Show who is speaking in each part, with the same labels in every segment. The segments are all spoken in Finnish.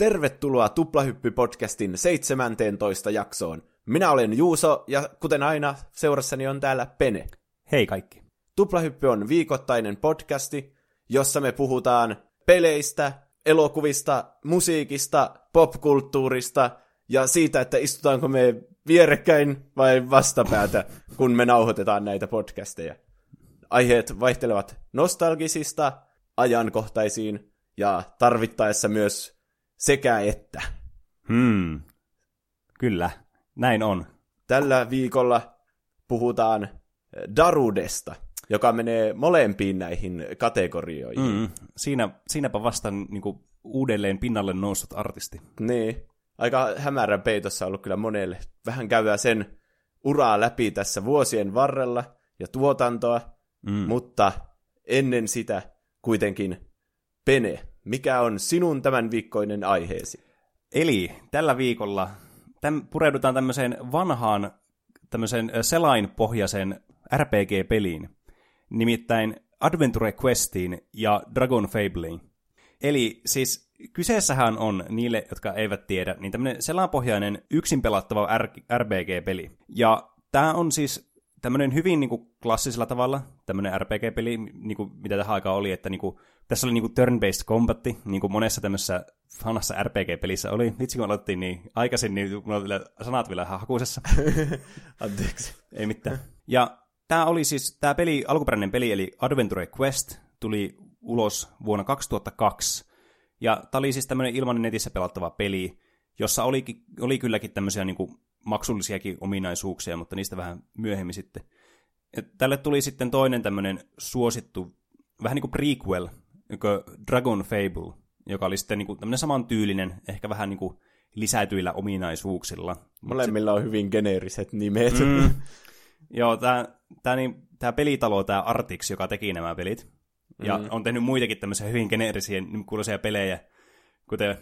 Speaker 1: Tervetuloa Tuplahyppy-podcastin 17 jaksoon. Minä olen Juuso ja kuten aina seurassani on täällä Pene.
Speaker 2: Hei kaikki.
Speaker 1: Tuplahyppy on viikoittainen podcasti, jossa me puhutaan peleistä, elokuvista, musiikista, popkulttuurista ja siitä, että istutaanko me vierekkäin vai vastapäätä, kun me nauhoitetaan näitä podcasteja. Aiheet vaihtelevat nostalgisista, ajankohtaisiin ja tarvittaessa myös sekä että.
Speaker 2: Hmm. Kyllä, näin on.
Speaker 1: Tällä viikolla puhutaan Darudesta, joka menee molempiin näihin kategorioihin.
Speaker 2: Mm. Siinä, siinäpä vasta niin kuin, uudelleen pinnalle noussut artisti.
Speaker 1: Niin. Aika hämärän peitossa ollut kyllä monelle. Vähän käydään sen uraa läpi tässä vuosien varrella ja tuotantoa, mm. mutta ennen sitä kuitenkin Pene, mikä on sinun tämän viikkoinen aiheesi?
Speaker 2: Eli tällä viikolla täm, pureudutaan tämmöiseen vanhaan tämmöiseen selainpohjaisen RPG-peliin, nimittäin Adventure Questiin ja Dragon Fableen. Eli siis kyseessähän on niille, jotka eivät tiedä, niin tämmöinen selainpohjainen yksin pelattava RPG-peli. Ja tämä on siis tämmöinen hyvin niin kuin, klassisella tavalla tämmöinen RPG-peli, niin kuin, mitä tähän aikaan oli, että niin kuin, tässä oli niin kuin, turn-based combatti, niin kuin monessa tämmöisessä vanhassa RPG-pelissä oli. Vitsi kun aloittiin niin aikaisin, niin mulla oli vielä sanat vielä hakuisessa.
Speaker 1: Anteeksi.
Speaker 2: Ei mitään. Ja tämä oli siis, tämä peli, alkuperäinen peli, eli Adventure Quest, tuli ulos vuonna 2002. Ja tämä oli siis tämmöinen ilmanen netissä pelattava peli, jossa oli, oli kylläkin tämmöisiä niin kuin maksullisiakin ominaisuuksia, mutta niistä vähän myöhemmin sitten. Ja tälle tuli sitten toinen tämmöinen suosittu, vähän niin kuin prequel, Dragon Fable, joka oli sitten niin tämmöinen samantyylinen, ehkä vähän niin kuin lisätyillä ominaisuuksilla.
Speaker 1: Molemmilla on hyvin geneeriset nimet. Mm.
Speaker 2: Joo, tämä tää, niin, tää pelitalo, tämä Artix, joka teki nämä pelit, ja mm. on tehnyt muitakin tämmöisiä hyvin geneerisiä kuuloisia pelejä, kuten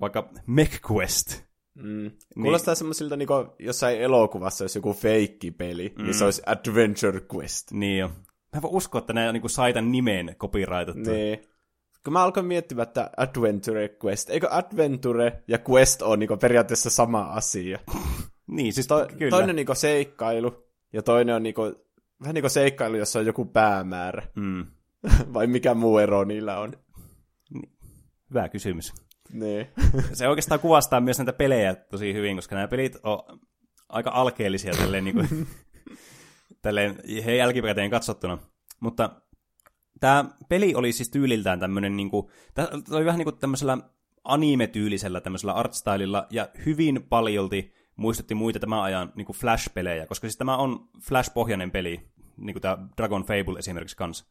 Speaker 2: vaikka MechQuest,
Speaker 1: Mm. Kuulostaa niin. semmoisilta niinku jossain elokuvassa, jos joku feikki-peli, mm. niin se olisi Adventure Quest.
Speaker 2: Niin jo. Mä en voi uskoa, että ne niinku sai tämän nimen copyrightattu.
Speaker 1: Niin. Kun mä alkoin miettimään, että Adventure Quest, eikö Adventure ja Quest ole niinku periaatteessa sama asia?
Speaker 2: niin, siis to- kyllä.
Speaker 1: Toinen on niinku seikkailu, ja toinen on niinku, vähän niinku seikkailu, jossa on joku päämäärä. Mm. Vai mikä muu ero niillä on?
Speaker 2: Niin. Hyvä kysymys.
Speaker 1: Niin.
Speaker 2: Se oikeastaan kuvastaa myös näitä pelejä tosi hyvin, koska nämä pelit on aika alkeellisia tälleen, niin kuin, tälleen he jälkikäteen katsottuna. Mutta tämä peli oli siis tyyliltään tämmöinen, niin kuin, tämä oli vähän niin kuin tämmöisellä anime-tyylisellä tämmöisellä artstylilla, ja hyvin paljolti muistutti muita tämän ajan niin kuin Flash-pelejä, koska siis tämä on Flash-pohjainen peli, niin kuin tämä Dragon Fable esimerkiksi kanssa.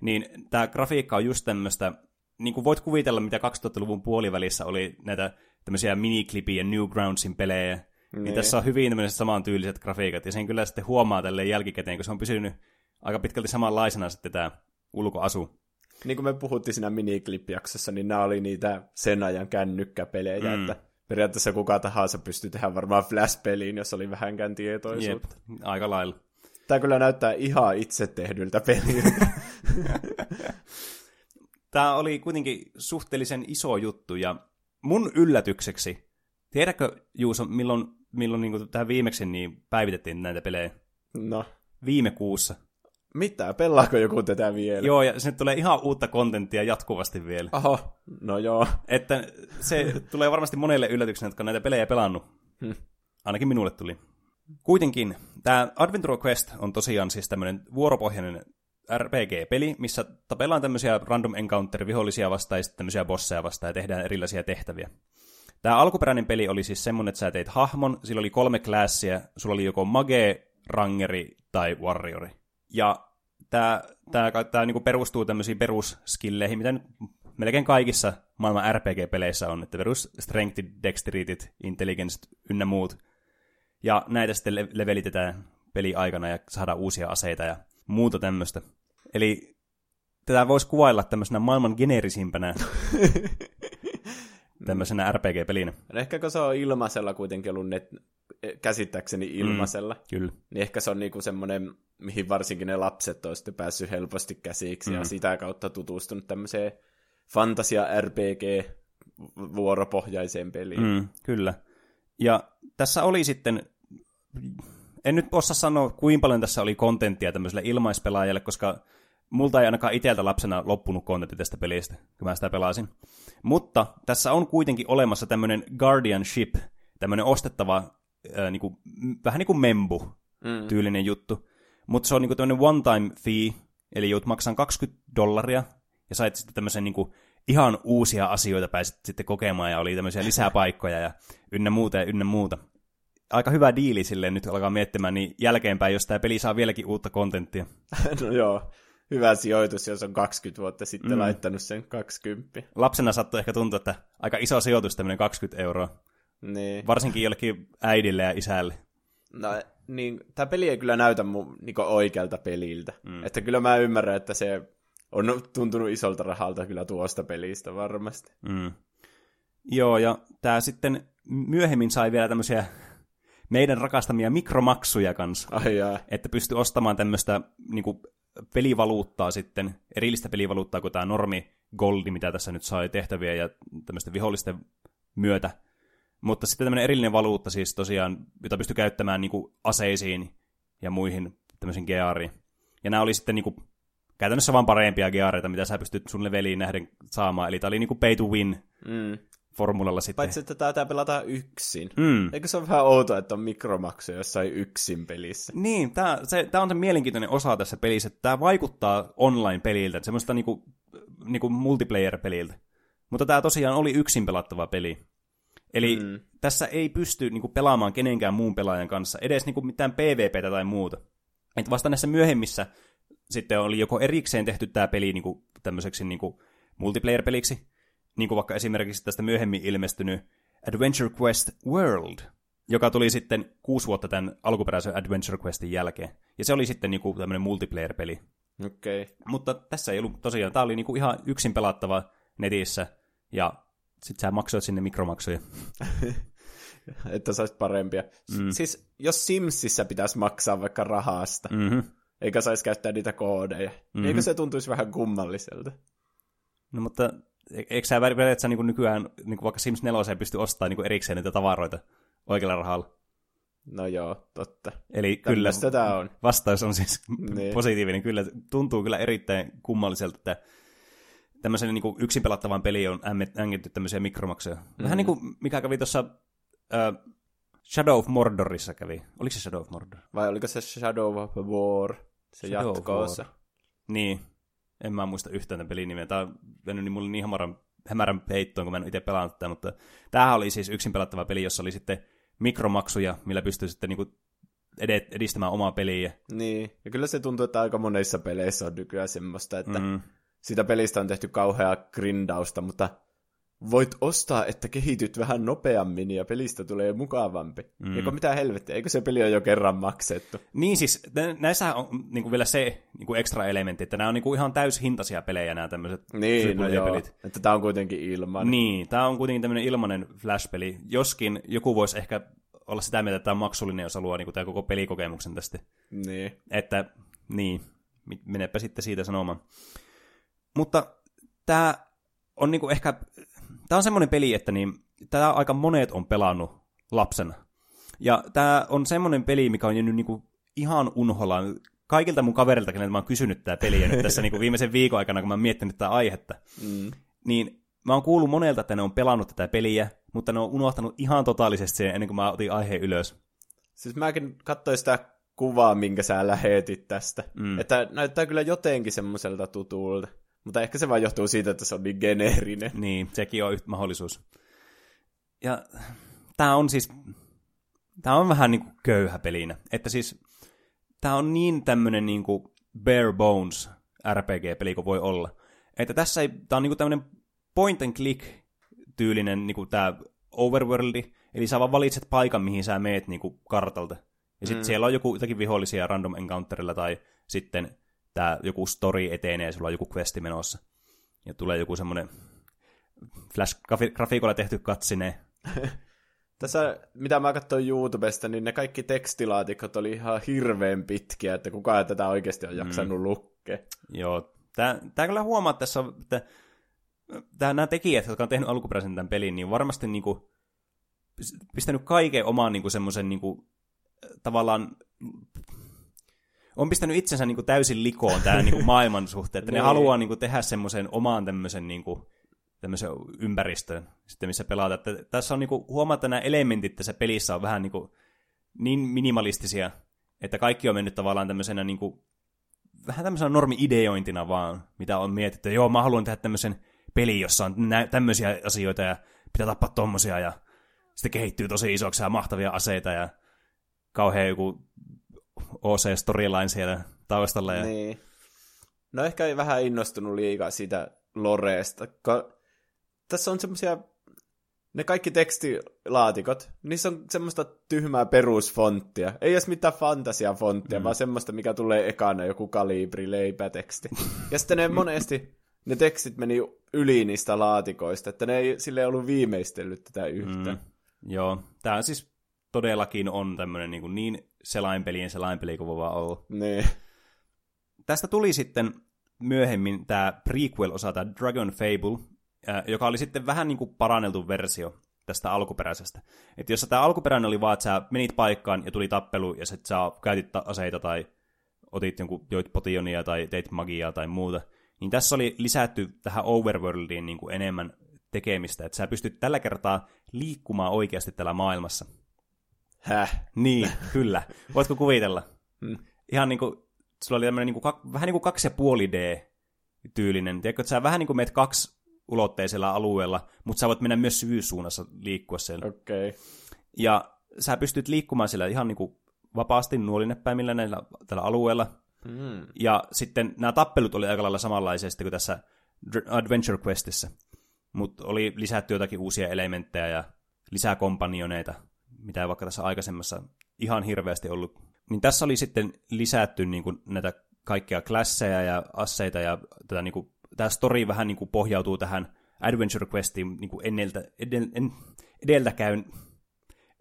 Speaker 2: Niin tämä grafiikka on just tämmöistä niin kuin voit kuvitella, mitä 2000-luvun puolivälissä oli näitä tämmöisiä miniklipiä Newgroundsin pelejä, niin. niin tässä on hyvin tämmöiset samantyyliset grafiikat, ja sen kyllä sitten huomaa tälle jälkikäteen, kun se on pysynyt aika pitkälti samanlaisena sitten tämä ulkoasu.
Speaker 1: Niin kuin me puhuttiin siinä miniklippijaksossa, niin nämä oli niitä sen ajan kännykkäpelejä, mm. että periaatteessa kuka tahansa pystyi tehdä varmaan Flash-peliin, jos oli vähänkään tietoisuutta.
Speaker 2: Jep, aika lailla.
Speaker 1: Tämä kyllä näyttää ihan itse tehdyltä peliltä.
Speaker 2: Tämä oli kuitenkin suhteellisen iso juttu, ja mun yllätykseksi, tiedätkö Juuso, milloin, milloin niin tämä viimeksi niin päivitettiin näitä pelejä?
Speaker 1: No.
Speaker 2: Viime kuussa.
Speaker 1: Mitä? Pelaako joku tätä vielä?
Speaker 2: Joo, ja sinne tulee ihan uutta kontenttia jatkuvasti vielä.
Speaker 1: Oho, no joo.
Speaker 2: Että se tulee varmasti monelle yllätyksenä, jotka on näitä pelejä pelannut. Hmm. Ainakin minulle tuli. Kuitenkin, tämä Adventure Quest on tosiaan siis tämmöinen vuoropohjainen RPG-peli, missä tapellaan tämmöisiä random encounter-vihollisia vastaan ja tämmöisiä bosseja vastaan ja tehdään erilaisia tehtäviä. Tämä alkuperäinen peli oli siis semmoinen, että sä teit hahmon, sillä oli kolme klassia, sulla oli joko mage, rangeri tai warriori. Ja tämä, tämä, tämä niin perustuu tämmöisiin perusskilleihin, mitä nyt melkein kaikissa maailman RPG-peleissä on, että perus strength, dexterity, intelligence ynnä muut. Ja näitä sitten levelitetään peli aikana ja saadaan uusia aseita ja muuta tämmöistä. Eli tätä voisi kuvailla tämmöisenä maailman geneerisimpänä tämmöisenä RPG-pelinä.
Speaker 1: Ehkä kun se on ilmaisella kuitenkin ollut net, käsittääkseni mm, ilmaisella, mm,
Speaker 2: kyllä.
Speaker 1: niin ehkä se on niinku semmoinen, mihin varsinkin ne lapset on sitten päässyt helposti käsiksi mm. ja sitä kautta tutustunut tämmöiseen fantasia RPG vuoropohjaiseen peliin.
Speaker 2: Mm, kyllä. Ja tässä oli sitten, en nyt osaa sanoa, kuinka paljon tässä oli kontenttia tämmöiselle ilmaispelaajalle, koska multa ei ainakaan itseltä lapsena loppunut kontentti tästä pelistä, kun mä sitä pelasin. Mutta tässä on kuitenkin olemassa tämmöinen Guardianship, tämmöinen ostettava, ää, niinku, vähän niin kuin membu-tyylinen mm. juttu. Mutta se on niinku tämmöinen one-time fee, eli joudut maksamaan 20 dollaria, ja sait sitten tämmöisen niinku ihan uusia asioita pääsit sitten kokemaan, ja oli tämmöisiä lisäpaikkoja ja ynnä muuta ja ynnä muuta. Aika hyvä diili silleen nyt alkaa miettimään, niin jälkeenpäin, jos tämä peli saa vieläkin uutta kontenttia.
Speaker 1: no joo, hyvä sijoitus, jos on 20 vuotta sitten mm. laittanut sen 20.
Speaker 2: Lapsena saattoi ehkä tuntua, että aika iso sijoitus tämmöinen 20 euroa.
Speaker 1: Niin.
Speaker 2: Varsinkin jollekin äidille ja isälle.
Speaker 1: No niin, tämä peli ei kyllä näytä mun niin oikealta peliltä. Mm. Että kyllä mä ymmärrän, että se on tuntunut isolta rahalta kyllä tuosta pelistä varmasti.
Speaker 2: Mm. Joo, ja tämä sitten myöhemmin sai vielä tämmöisiä meidän rakastamia mikromaksuja kanssa.
Speaker 1: Ai jaa.
Speaker 2: Että pystyi ostamaan tämmöistä niin pelivaluuttaa sitten, erillistä pelivaluuttaa kuin tämä normi goldi, mitä tässä nyt sai tehtäviä ja tämmöisten vihollisten myötä. Mutta sitten tämmöinen erillinen valuutta siis tosiaan, jota pystyy käyttämään niin kuin aseisiin ja muihin tämmöisiin geariin. Ja nämä oli sitten niin kuin, käytännössä vain parempia geareita, mitä sä pystyt sun leveliin nähden saamaan. Eli tämä oli niin kuin pay to win mm. Formulalla sitten.
Speaker 1: Paitsi, että tätä pelataan yksin.
Speaker 2: Mm.
Speaker 1: Eikö se ole vähän outoa, että on mikromaksuja jossain yksin pelissä?
Speaker 2: Niin, tämä, se, tämä on se mielenkiintoinen osa tässä pelissä, että tämä vaikuttaa online-peliltä, semmoista niin kuin, niin kuin multiplayer-peliltä. Mutta tämä tosiaan oli yksin pelattava peli. Eli mm. tässä ei pysty niin kuin, pelaamaan kenenkään muun pelaajan kanssa, edes niin kuin, mitään PvPtä tai muuta. Et vasta näissä myöhemmissä sitten oli joko erikseen tehty tämä peli niin kuin, tämmöiseksi niin kuin, multiplayer-peliksi, niin kuin vaikka esimerkiksi tästä myöhemmin ilmestynyt Adventure Quest World, joka tuli sitten kuusi vuotta tämän alkuperäisen Adventure Questin jälkeen. Ja se oli sitten niin kuin, tämmöinen multiplayer-peli.
Speaker 1: Okei. Okay.
Speaker 2: Mutta tässä ei ollut tosiaan, tämä oli niin kuin ihan yksin pelattava netissä, ja sitten sä maksoit sinne mikromaksuja.
Speaker 1: että saisit parempia. Mm. Siis jos Simsissä pitäisi maksaa vaikka rahasta,
Speaker 2: mm-hmm.
Speaker 1: eikä saisi käyttää niitä koodeja, mm-hmm. eikö se tuntuisi vähän kummalliselta?
Speaker 2: No mutta eikö sä periaatteessa niin nykyään niin vaikka Sims 4 pysty ostamaan niin erikseen niitä tavaroita oikealla rahalla?
Speaker 1: No joo, totta.
Speaker 2: Eli kyllä
Speaker 1: tämä on.
Speaker 2: vastaus on siis niin. positiivinen. Kyllä tuntuu kyllä erittäin kummalliselta, että tämmöisen niin yksin pelattavan peliin on ängetty tämmöisiä mikromaksuja. Mm. Vähän niin kuin mikä kävi tuossa uh, Shadow of Mordorissa kävi. Oliko se Shadow of Mordor?
Speaker 1: Vai oliko se Shadow of War, se Shadow jatkoossa?
Speaker 2: Niin, en mä muista yhtään tämän pelin nimeä. Tämä on mennyt niin mulle niin hämärän, hämärän peittoon, kun mä en itse pelannut tätä, mutta tämähän oli siis yksin pelattava peli, jossa oli sitten mikromaksuja, millä pystyy sitten niinku edistämään omaa peliä.
Speaker 1: Niin, ja kyllä se tuntuu, että aika monissa peleissä on nykyään semmoista, että mm siitä pelistä on tehty kauheaa grindausta, mutta voit ostaa, että kehityt vähän nopeammin ja pelistä tulee mukavampi. Mm. Eikö mitään helvettiä, eikö se peli ole jo kerran maksettu?
Speaker 2: Niin siis, näissä on niin kuin vielä se niin kuin ekstra elementti, että nämä on niin kuin ihan täyshintaisia pelejä nämä tämmöiset
Speaker 1: niin, no joo, pelit. että tämä on kuitenkin ilman.
Speaker 2: Niin, tämä on kuitenkin tämmöinen ilmainen Flash-peli, joskin joku voisi ehkä olla sitä mieltä, että tämä on maksullinen, jos haluaa niin kuin tämä koko pelikokemuksen tästä.
Speaker 1: Niin.
Speaker 2: Että, niin, menepä sitten siitä sanomaan. Mutta tämä on niinku ehkä, tämä on semmoinen peli, että niin, tämä aika monet on pelannut lapsena. Ja tämä on semmoinen peli, mikä on jäänyt niinku ihan unholaan. Kaikilta mun kaverilta, keneltä mä oon kysynyt tätä peliä nyt tässä niinku viimeisen viikon aikana, kun mä oon miettinyt tätä aihetta, mm. niin mä oon kuullut monelta, että ne on pelannut tätä peliä, mutta ne on unohtanut ihan totaalisesti sen ennen kuin mä otin aiheen ylös.
Speaker 1: Siis mäkin katsoin sitä kuvaa, minkä sä lähetit tästä. Mm. Että näyttää kyllä jotenkin semmoiselta tutulta. Mutta ehkä se vaan johtuu siitä, että se on niin geneerinen.
Speaker 2: Niin, sekin on yhtä mahdollisuus. Ja tämä on siis, tämä on vähän niin kuin köyhä pelinä. Että siis, tämä on niin tämmöinen niin kuin bare bones RPG-peli kuin voi olla. Että tässä ei, tämä on niin kuin tämmöinen point and click tyylinen niin kuin tämä overworldi, eli sä vaan valitset paikan, mihin sä meet niin kuin kartalta. Ja sitten mm. siellä on joku jotakin vihollisia random encounterilla tai sitten tämä joku story etenee sulla on joku questi menossa. Ja tulee joku semmoinen Flash-grafiikolla tehty katsine.
Speaker 1: Tässä, mitä mä katsoin YouTubesta, niin ne kaikki tekstilaatikot oli ihan hirveän pitkiä, että kukaan tätä oikeasti on jaksanut mm. lukkea.
Speaker 2: Joo, tämä, tämä kyllä huomaa, että tässä että tää, nämä tekijät, jotka on tehnyt alkuperäisen tämän pelin, niin varmasti niin kuin, pistänyt kaiken omaan niin semmoisen niin kuin, tavallaan on pistänyt itsensä niin kuin täysin likoon tämän niin kuin maailman suhteen, että ne niin. haluaa niin kuin, tehdä semmoisen omaan tämmöisen niin kuin, tämmöisen ympäristön, sitten missä pelata. Että tässä on niin kuin, huomaa, että nämä elementit tässä pelissä on vähän niin, kuin, niin minimalistisia, että kaikki on mennyt tavallaan tämmöisenä niin kuin, vähän tämmöisenä normi-ideointina vaan, mitä on mietitty. Joo, mä haluan tehdä tämmöisen pelin, jossa on nä- tämmöisiä asioita ja pitää tappaa tommosia ja sitten kehittyy tosi isoksi ja mahtavia aseita ja kauhean joku OC-storyline siellä taustalla. Ja...
Speaker 1: Niin. No ehkä vähän innostunut liikaa siitä Loreesta. Ka- tässä on semmoisia, ne kaikki tekstilaatikot, niissä on semmoista tyhmää perusfonttia. Ei edes mitään fantasiafonttia, mm. vaan semmoista, mikä tulee ekana, joku kalibri, leipäteksti. Ja sitten ne monesti, ne tekstit meni yli niistä laatikoista, että ne ei sille ollut viimeistellyt tätä yhtä. Mm.
Speaker 2: Joo, tämä siis todellakin on tämmöinen niin, kuin niin selainpelien selainpeli kuin voi vaan olla.
Speaker 1: Niin.
Speaker 2: Tästä tuli sitten myöhemmin tämä prequel-osa, tämä Dragon Fable, joka oli sitten vähän niin kuin paranneltu versio tästä alkuperäisestä. Että jos tämä alkuperäinen oli vaan, että sä menit paikkaan ja tuli tappelu, ja sitten sä käytit aseita tai otit jonkun, joit potionia tai teit magiaa tai muuta, niin tässä oli lisätty tähän overworldiin niin kuin enemmän tekemistä, että sä pystyt tällä kertaa liikkumaan oikeasti tällä maailmassa.
Speaker 1: Häh?
Speaker 2: Niin, kyllä. Voitko kuvitella? Hmm. Ihan niin kuin, sulla oli tämmöinen niin kuin, vähän niin kuin kaksi ja puoli D-tyylinen. Tiedätkö, että sä vähän niin kuin meet kaksi ulotteisella alueella, mutta sä voit mennä myös syvyyssuunnassa liikkua siellä.
Speaker 1: Okei. Okay.
Speaker 2: Ja sä pystyt liikkumaan siellä ihan niin kuin vapaasti nuolinnepäimillä näillä tällä alueella. Mm. Ja sitten nämä tappelut oli aika lailla samanlaisia kuin tässä Adventure Questissä. Mutta oli lisätty jotakin uusia elementtejä ja lisää kompanioneita, mitä ei vaikka tässä aikaisemmassa ihan hirveästi ollut. Niin tässä oli sitten lisätty niin kuin näitä kaikkia klasseja ja asseita ja tätä niin kuin, tämä story vähän niin kuin pohjautuu tähän Adventure Questiin niin kuin enneltä, edel, en, edeltäkäyn,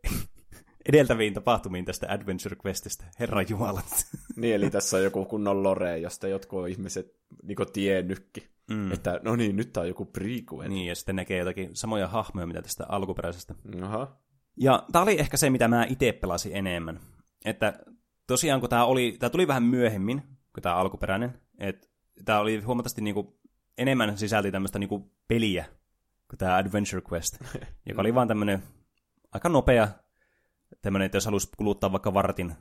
Speaker 2: edeltäviin tapahtumiin tästä Adventure Questistä, herra jumalat.
Speaker 1: Niin, eli tässä on joku kunnon lore, josta jotkut ihmiset niin tiennytkin. Mm. Että no niin, nyt tämä on joku prequel.
Speaker 2: Niin, ja sitten näkee jotakin samoja hahmoja, mitä tästä alkuperäisestä.
Speaker 1: Aha.
Speaker 2: Ja tämä oli ehkä se, mitä mä itse pelasin enemmän. Että tosiaan, kun tämä, oli, tämä tuli vähän myöhemmin kuin tämä alkuperäinen, että tämä oli huomattavasti niinku enemmän sisälti tämmöistä niinku peliä kuin tämä Adventure Quest, joka oli vaan tämmöinen aika nopea tämmöinen, että jos halusi kuluttaa vaikka vartin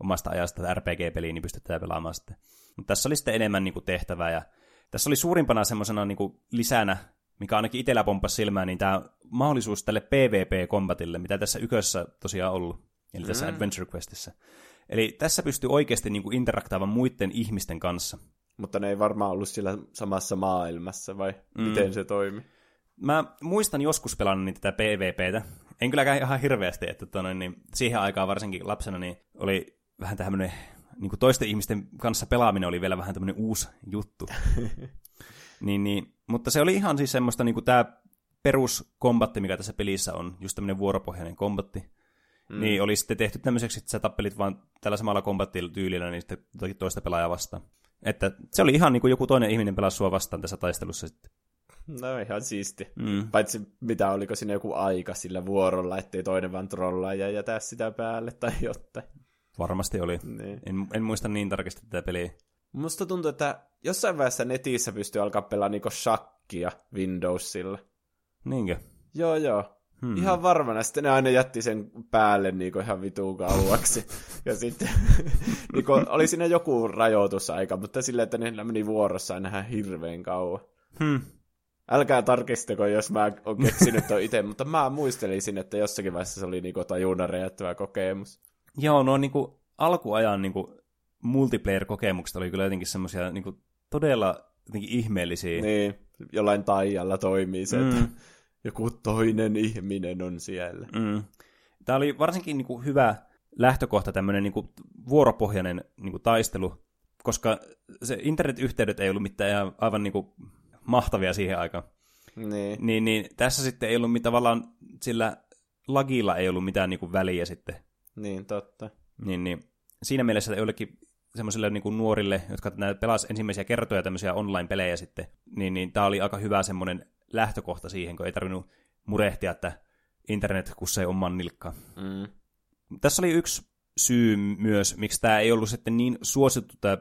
Speaker 2: omasta ajasta RPG-peliä, niin pystytään pelaamaan sitten. Mutta tässä oli sitten enemmän niinku tehtävää ja tässä oli suurimpana semmoisena niinku lisänä, mikä ainakin itsellä pomppasi silmään, niin tämä mahdollisuus tälle PvP-kombatille, mitä tässä ykössä tosiaan ollut, eli tässä mm. Adventure Questissa. Eli tässä pystyy oikeasti niinku interaktaamaan muiden ihmisten kanssa.
Speaker 1: Mutta ne ei varmaan ollut sillä samassa maailmassa, vai mm. miten se toimi?
Speaker 2: Mä muistan joskus pelannut tätä PvPtä. En kylläkään ihan hirveästi, että tonne, niin siihen aikaan varsinkin lapsena niin oli vähän tämmöinen niin kuin toisten ihmisten kanssa pelaaminen oli vielä vähän tämmöinen uusi juttu. niin, niin, mutta se oli ihan siis semmoista niin kuin tämä peruskombatti, mikä tässä pelissä on, just tämmöinen vuoropohjainen kombatti. Mm. Niin oli sitten tehty tämmöiseksi, että sä tappelit vaan tällä samalla kombattityylillä, niin sitten toista pelaajaa vastaan. Että se oli ihan niin kuin joku toinen ihminen pelasi sua vastaan tässä taistelussa sitten.
Speaker 1: No ihan siisti. Mm. Paitsi mitä, oliko siinä joku aika sillä vuorolla, ettei toinen vaan trollaa ja jätä sitä päälle tai jotain.
Speaker 2: Varmasti oli. Niin. En, en muista niin tarkasti tätä peliä.
Speaker 1: Musta tuntuu, että jossain vaiheessa netissä pystyy alkaa pelaa niinku shakkia Windowsilla.
Speaker 2: Niinkö?
Speaker 1: Joo, joo. Hmm. Ihan varmana. Sitten ne aina jätti sen päälle niinku ihan vituun kauaksi. ja sitten niinku, oli siinä joku rajoitusaika, mutta silleen, että ne meni vuorossa aina hirveän kauan.
Speaker 2: Hmm.
Speaker 1: Älkää tarkistako, jos mä oon keksinyt toi itse, mutta mä muistelisin, että jossakin vaiheessa se oli niinku tajunnan räjättävä kokemus.
Speaker 2: Joo, no niinku alkuajan niinku multiplayer-kokemukset oli kyllä jotenkin semmoisia niinku todella jotenkin ihmeellisiä.
Speaker 1: Niin, jollain taijalla toimii se, mm. että joku toinen ihminen on siellä.
Speaker 2: Mm. Tämä oli varsinkin niinku hyvä lähtökohta, tämmöinen niinku vuoropohjainen niinku taistelu, koska se internetyhteydet ei ollut mitään aivan niinku mahtavia siihen aikaan.
Speaker 1: Niin.
Speaker 2: Niin, niin tässä sitten ei ollut mitään, tavallaan sillä lagilla ei ollut mitään niinku väliä sitten.
Speaker 1: Niin, totta.
Speaker 2: Niin, niin siinä mielessä jollekin semmoisille niin nuorille, jotka pelas ensimmäisiä kertoja tämmöisiä online-pelejä sitten, niin, niin tämä oli aika hyvä semmoinen lähtökohta siihen, kun ei tarvinnut murehtia, että internet kussee oman nilkkaan. Mm. Tässä oli yksi syy myös, miksi tämä ei ollut sitten niin suosittu tämä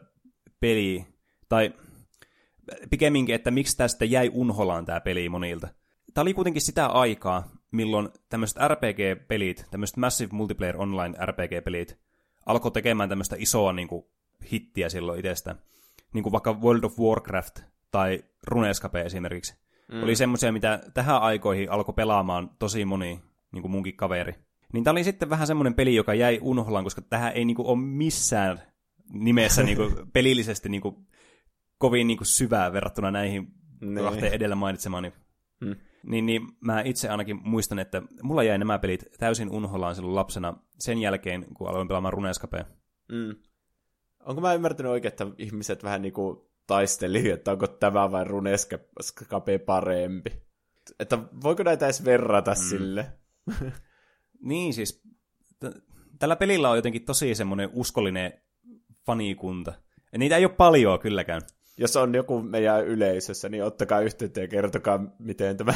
Speaker 2: peli, tai pikemminkin, että miksi tästä jäi unholaan tämä peli monilta. Tämä oli kuitenkin sitä aikaa, milloin tämmöiset RPG-pelit, tämmöiset Massive Multiplayer Online RPG-pelit, alkoi tekemään tämmöistä isoa niin kuin, hittiä silloin itsestään. Niin kuin vaikka World of Warcraft tai Runescape esimerkiksi. Mm. Oli semmoisia, mitä tähän aikoihin alkoi pelaamaan tosi moni niin kuin munkin kaveri. Niin tämä oli sitten vähän semmoinen peli, joka jäi unholaan, koska tähän ei niin kuin, ole missään nimessä niin kuin, pelillisesti niin kuin, kovin niin kuin, syvää verrattuna näihin ne. kahteen edellä mainitsemani. Hmm. Niin, niin mä itse ainakin muistan, että mulla jäi nämä pelit täysin unholaan silloin lapsena sen jälkeen, kun aloin pelaamaan Runescapea. Mm.
Speaker 1: Onko mä ymmärtänyt oikein, että ihmiset vähän niin kuin taisteli, että onko tämä vai Runescape parempi? Että voiko näitä edes verrata mm. sille?
Speaker 2: niin siis, t- tällä pelillä on jotenkin tosi semmoinen uskollinen fanikunta. Ja niitä ei ole paljon kylläkään
Speaker 1: jos on joku meidän yleisössä, niin ottakaa yhteyttä ja kertokaa, miten tämä,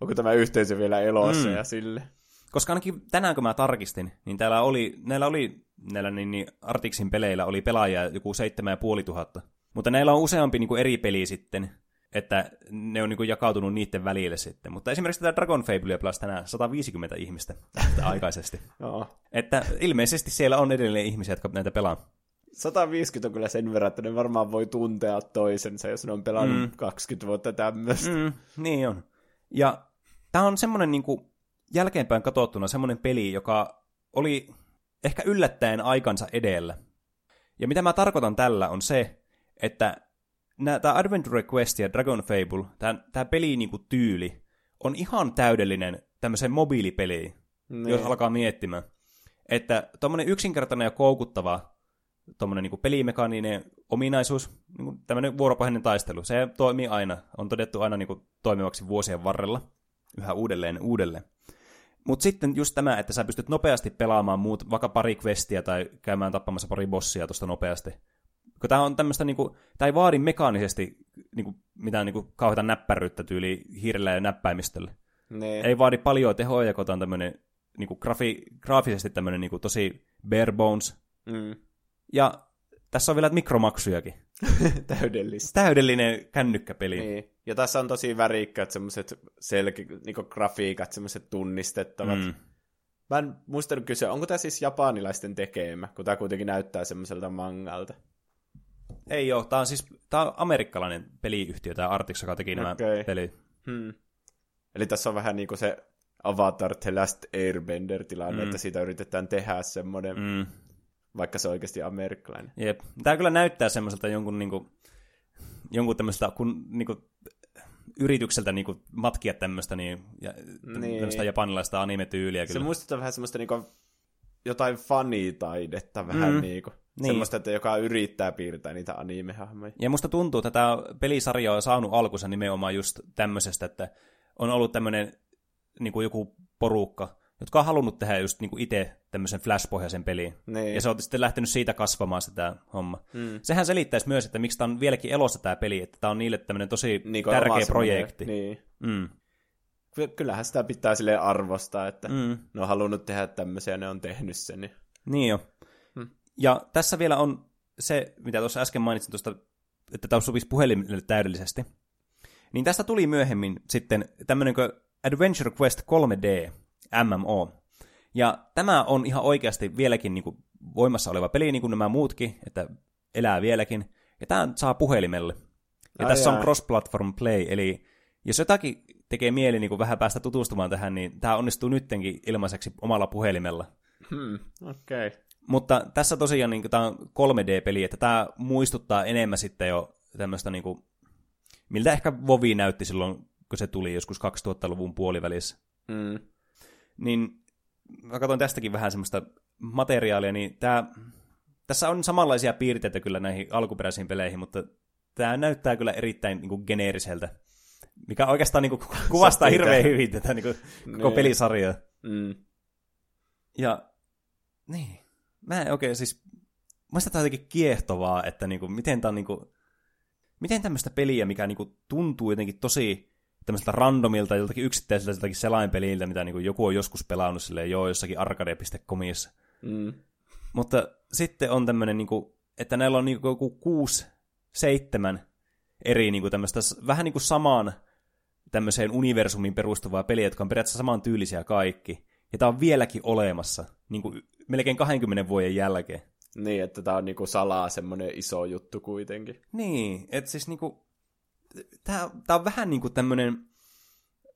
Speaker 1: onko tämä yhteisö vielä elossa mm. ja sille.
Speaker 2: Koska ainakin tänään, kun mä tarkistin, niin täällä oli, näillä oli, näillä niin, niin Artixin peleillä oli pelaajia joku seitsemän ja puoli tuhatta. Mutta näillä on useampi niin kuin eri peli sitten, että ne on niin kuin jakautunut niiden välille sitten. Mutta esimerkiksi tätä Dragon Fable Plus tänään 150 ihmistä aikaisesti. no. Että ilmeisesti siellä on edelleen ihmisiä, jotka näitä pelaa.
Speaker 1: 150 on kyllä sen verran, että ne varmaan voi tuntea toisensa, jos ne on pelannut mm. 20 vuotta tämmöistä. Mm,
Speaker 2: niin on. Ja tämä on semmoinen niin kuin, jälkeenpäin katsottuna semmoinen peli, joka oli ehkä yllättäen aikansa edellä. Ja mitä mä tarkoitan tällä on se, että tämä Adventure Quest ja Dragon Fable, tämä peli niin kuin, tyyli, on ihan täydellinen tämmöiseen mobiilipeliin, ne. jos alkaa miettimään. Että tuommoinen yksinkertainen ja koukuttava tuommoinen niin pelimekaaninen ominaisuus, niin kuin tämmöinen vuoropohjainen taistelu, se toimii aina, on todettu aina niin kuin toimivaksi vuosien varrella, yhä uudelleen uudelleen. Mutta sitten just tämä, että sä pystyt nopeasti pelaamaan muut, vaikka pari questiä tai käymään tappamassa pari bossia tuosta nopeasti. Kun tämä on tämmöistä, niinku, tämä ei vaadi mekaanisesti niinku, mitään niinku, kauheita näppäryyttä tyyli hiirellä ja näppäimistöllä. Ne. Ei vaadi paljon tehoja, kun on tämmöinen niinku, grafi, graafisesti tämmöinen niinku, tosi bare bones. Mm. Ja tässä on vielä mikromaksujakin.
Speaker 1: Täydellistä.
Speaker 2: Täydellinen kännykkäpeli.
Speaker 1: Niin. Ja tässä on tosi värikkäät semmoiset selki, niinku grafiikat, semmoiset tunnistettavat. Mm. Mä en muistanut kysyä, onko tämä siis japanilaisten tekemä, kun tämä kuitenkin näyttää semmoiselta mangalta?
Speaker 2: Ei ole, tämä on siis tää on amerikkalainen peliyhtiö, tämä Artix, joka teki nämä okay. pelit. Hmm.
Speaker 1: Eli tässä on vähän niin kuin se Avatar The Last Airbender-tilanne, mm. että siitä yritetään tehdä semmoinen mm vaikka se oikeasti amerikkalainen.
Speaker 2: Jep. Tämä kyllä näyttää semmoiselta jonkun, niinku, jonkun tämmöistä kun, niinku, yritykseltä niinku, matkia tämmöistä niin, ja, niin. tämmöistä japanilaista anime-tyyliä.
Speaker 1: Kyllä. Se muistuttaa vähän semmoista niinku, jotain fanitaidetta vähän mm. niinku. Niin. Semmoista, että joka yrittää piirtää niitä animehahmoja.
Speaker 2: Ja musta tuntuu, että tämä pelisarja on saanut alkunsa nimenomaan just tämmöisestä, että on ollut tämmöinen niin kuin joku porukka, jotka on halunnut tehdä just niin itse tämmöisen Flash-pohjaisen peliin. Niin. Ja se on sitten lähtenyt siitä kasvamaan sitä homma. Mm. Sehän selittäisi myös, että miksi tämä on vieläkin elossa tämä peli, että tämä on niille tämmöinen tosi niin tärkeä projekti. Niin. Mm.
Speaker 1: Kyllähän sitä pitää sille arvostaa, että mm. ne on halunnut tehdä tämmöisiä, ne on tehnyt sen. Niin,
Speaker 2: niin jo. Mm. Ja tässä vielä on se, mitä tuossa äsken mainitsin tuosta, että tämä sopisi puhelimelle täydellisesti. Niin tästä tuli myöhemmin sitten tämmöinen kuin Adventure Quest 3D, MMO. Ja tämä on ihan oikeasti vieläkin niin kuin voimassa oleva peli, niin kuin nämä muutkin, että elää vieläkin. Ja tämä saa puhelimelle. Ja Ai tässä jaa. on cross-platform play, eli jos jotakin tekee mieli niin kuin vähän päästä tutustumaan tähän, niin tämä onnistuu nyttenkin ilmaiseksi omalla puhelimella.
Speaker 1: Hmm, okei. Okay.
Speaker 2: Mutta tässä tosiaan niin tämä on 3D-peli, että tämä muistuttaa enemmän sitten jo tämmöistä, niin kuin, miltä ehkä Vovi näytti silloin, kun se tuli joskus 2000-luvun puolivälissä. Hmm niin mä katsoin tästäkin vähän semmoista materiaalia, niin tää, tässä on samanlaisia piirteitä kyllä näihin alkuperäisiin peleihin, mutta tämä näyttää kyllä erittäin niin kuin, geneeriseltä, mikä oikeastaan niin kuin, kuvastaa hirveän hyvin tätä niin kuin, koko niin. pelisarjaa. Mm. Ja niin, mä en oikein siis, tämä on jotenkin kiehtovaa, että niin kuin, miten tämä on niin kuin, miten tämmöistä peliä, mikä niinku tuntuu jotenkin tosi tämmöiseltä randomilta, joltakin yksittäiseltä jotakin selainpeliltä, mitä niinku joku on joskus pelannut silleen, joo, jossakin arcade.comissa.
Speaker 1: Mm.
Speaker 2: Mutta sitten on tämmöinen, niinku, että näillä on niinku joku kuusi, seitsemän eri niinku tämmöistä, vähän niin kuin samaan tämmöiseen universumiin perustuvaa peliä, jotka on periaatteessa saman tyylisiä kaikki. Ja tämä on vieläkin olemassa, niin kuin melkein 20 vuoden jälkeen.
Speaker 1: Niin, että tämä on niinku salaa semmoinen iso juttu kuitenkin.
Speaker 2: Niin, että siis niinku, tämä, tämä on vähän niinku tämmöinen,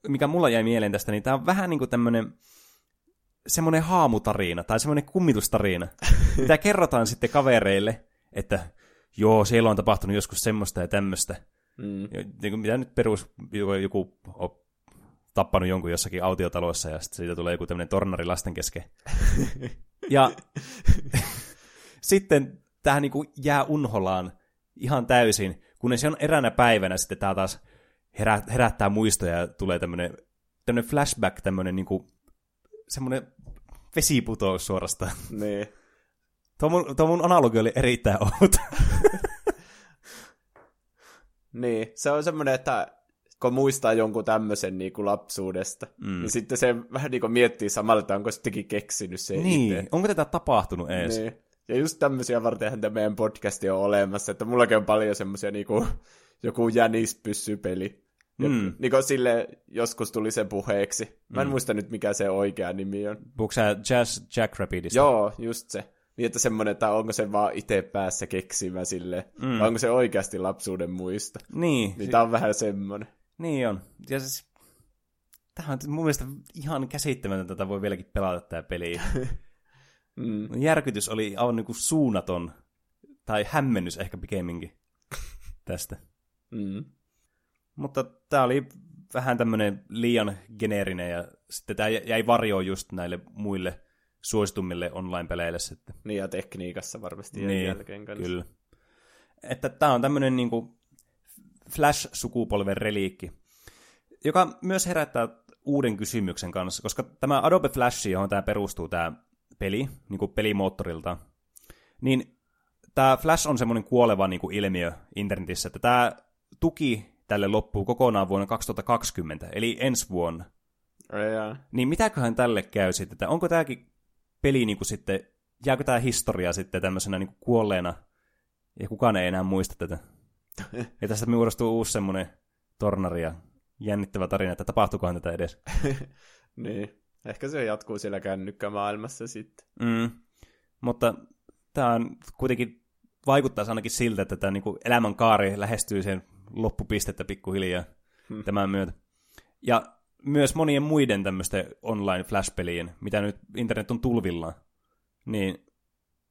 Speaker 2: mikä mulla jäi mieleen tästä, niin tämä on vähän niinku tämmöinen semmoinen haamutarina tai semmoinen kummitustarina, mitä kerrotaan sitten kavereille, että joo, siellä on tapahtunut joskus semmoista ja tämmöistä. Mm. Niin mitä nyt perus, joku, joku on tappanut jonkun jossakin autiotalossa ja sitten siitä tulee joku tämmöinen tornari lasten kesken. ja sitten tähän niin kuin jää unholaan ihan täysin, kunnes on eräänä päivänä sitten tämä taas herä, herättää muistoja ja tulee tämmöinen, tämmöinen flashback, tämmöinen niin kuin, semmoinen vesiputous suorastaan.
Speaker 1: Niin.
Speaker 2: Tuo mun, tuo mun analogi oli erittäin outo.
Speaker 1: niin, se on semmoinen, että kun muistaa jonkun tämmöisen niin kuin lapsuudesta, mm. niin sitten se vähän niin kuin miettii samalla, että onko sittenkin keksinyt se
Speaker 2: Niin,
Speaker 1: itse.
Speaker 2: onko tätä tapahtunut edes?
Speaker 1: Niin. Ja just tämmöisiä vartenhan tämä meidän podcasti on olemassa, että mullakin on paljon semmoisia niinku, joku jänispyssypeli. Mm. Niin kuin sille joskus tuli se puheeksi. Mä en mm. muista nyt, mikä se oikea nimi on.
Speaker 2: Puhuuko Jazz Jackrabbitista?
Speaker 1: Joo, just se. Niin, että semmoinen, että onko se vaan itse päässä keksimä sille, mm. vai onko se oikeasti lapsuuden muista.
Speaker 2: Niin.
Speaker 1: Niin tää on vähän semmoinen.
Speaker 2: Niin on. Ja siis, tämähän on mun mielestä ihan käsittämätöntä, että voi vieläkin pelata tämä peli. mm. Järkytys oli aivan niin kuin suunnaton, tai hämmennys ehkä pikemminkin tästä.
Speaker 1: Mm.
Speaker 2: Mutta tämä oli vähän tämmöinen liian geneerinen, ja sitten tämä jäi varjoon just näille muille suositummille online-peleille sitten.
Speaker 1: Niin, ja tekniikassa varmasti
Speaker 2: niin,
Speaker 1: jälkeen kanssa.
Speaker 2: Kyllä. Että tämä on tämmöinen niin kuin Flash-sukupolven reliikki, joka myös herättää uuden kysymyksen kanssa, koska tämä Adobe Flash, johon tämä perustuu tämä peli, niin kuin pelimoottorilta, niin tämä Flash on semmoinen kuoleva niin kuin ilmiö internetissä, että tämä tuki tälle loppuu kokonaan vuonna 2020, eli ensi vuonna.
Speaker 1: Ja.
Speaker 2: Niin mitäköhän tälle käy sitten, että onko tämäkin peli niin kuin sitten, jääkö tämä historia sitten tämmöisenä niin kuin kuolleena, ja kukaan ei enää muista tätä. ja tästä muodostuu uusi semmoinen tornari ja jännittävä tarina, että tapahtuukohan tätä edes.
Speaker 1: niin, ehkä se jatkuu siellä kännykkämaailmassa sitten.
Speaker 2: Mm. Mutta tämä on kuitenkin vaikuttaa ainakin siltä, että tämä niinku elämän kaari lähestyy sen loppupistettä pikkuhiljaa hmm. tämän myötä. Ja myös monien muiden tämmöisten online flash-pelien, mitä nyt internet on tulvillaan, niin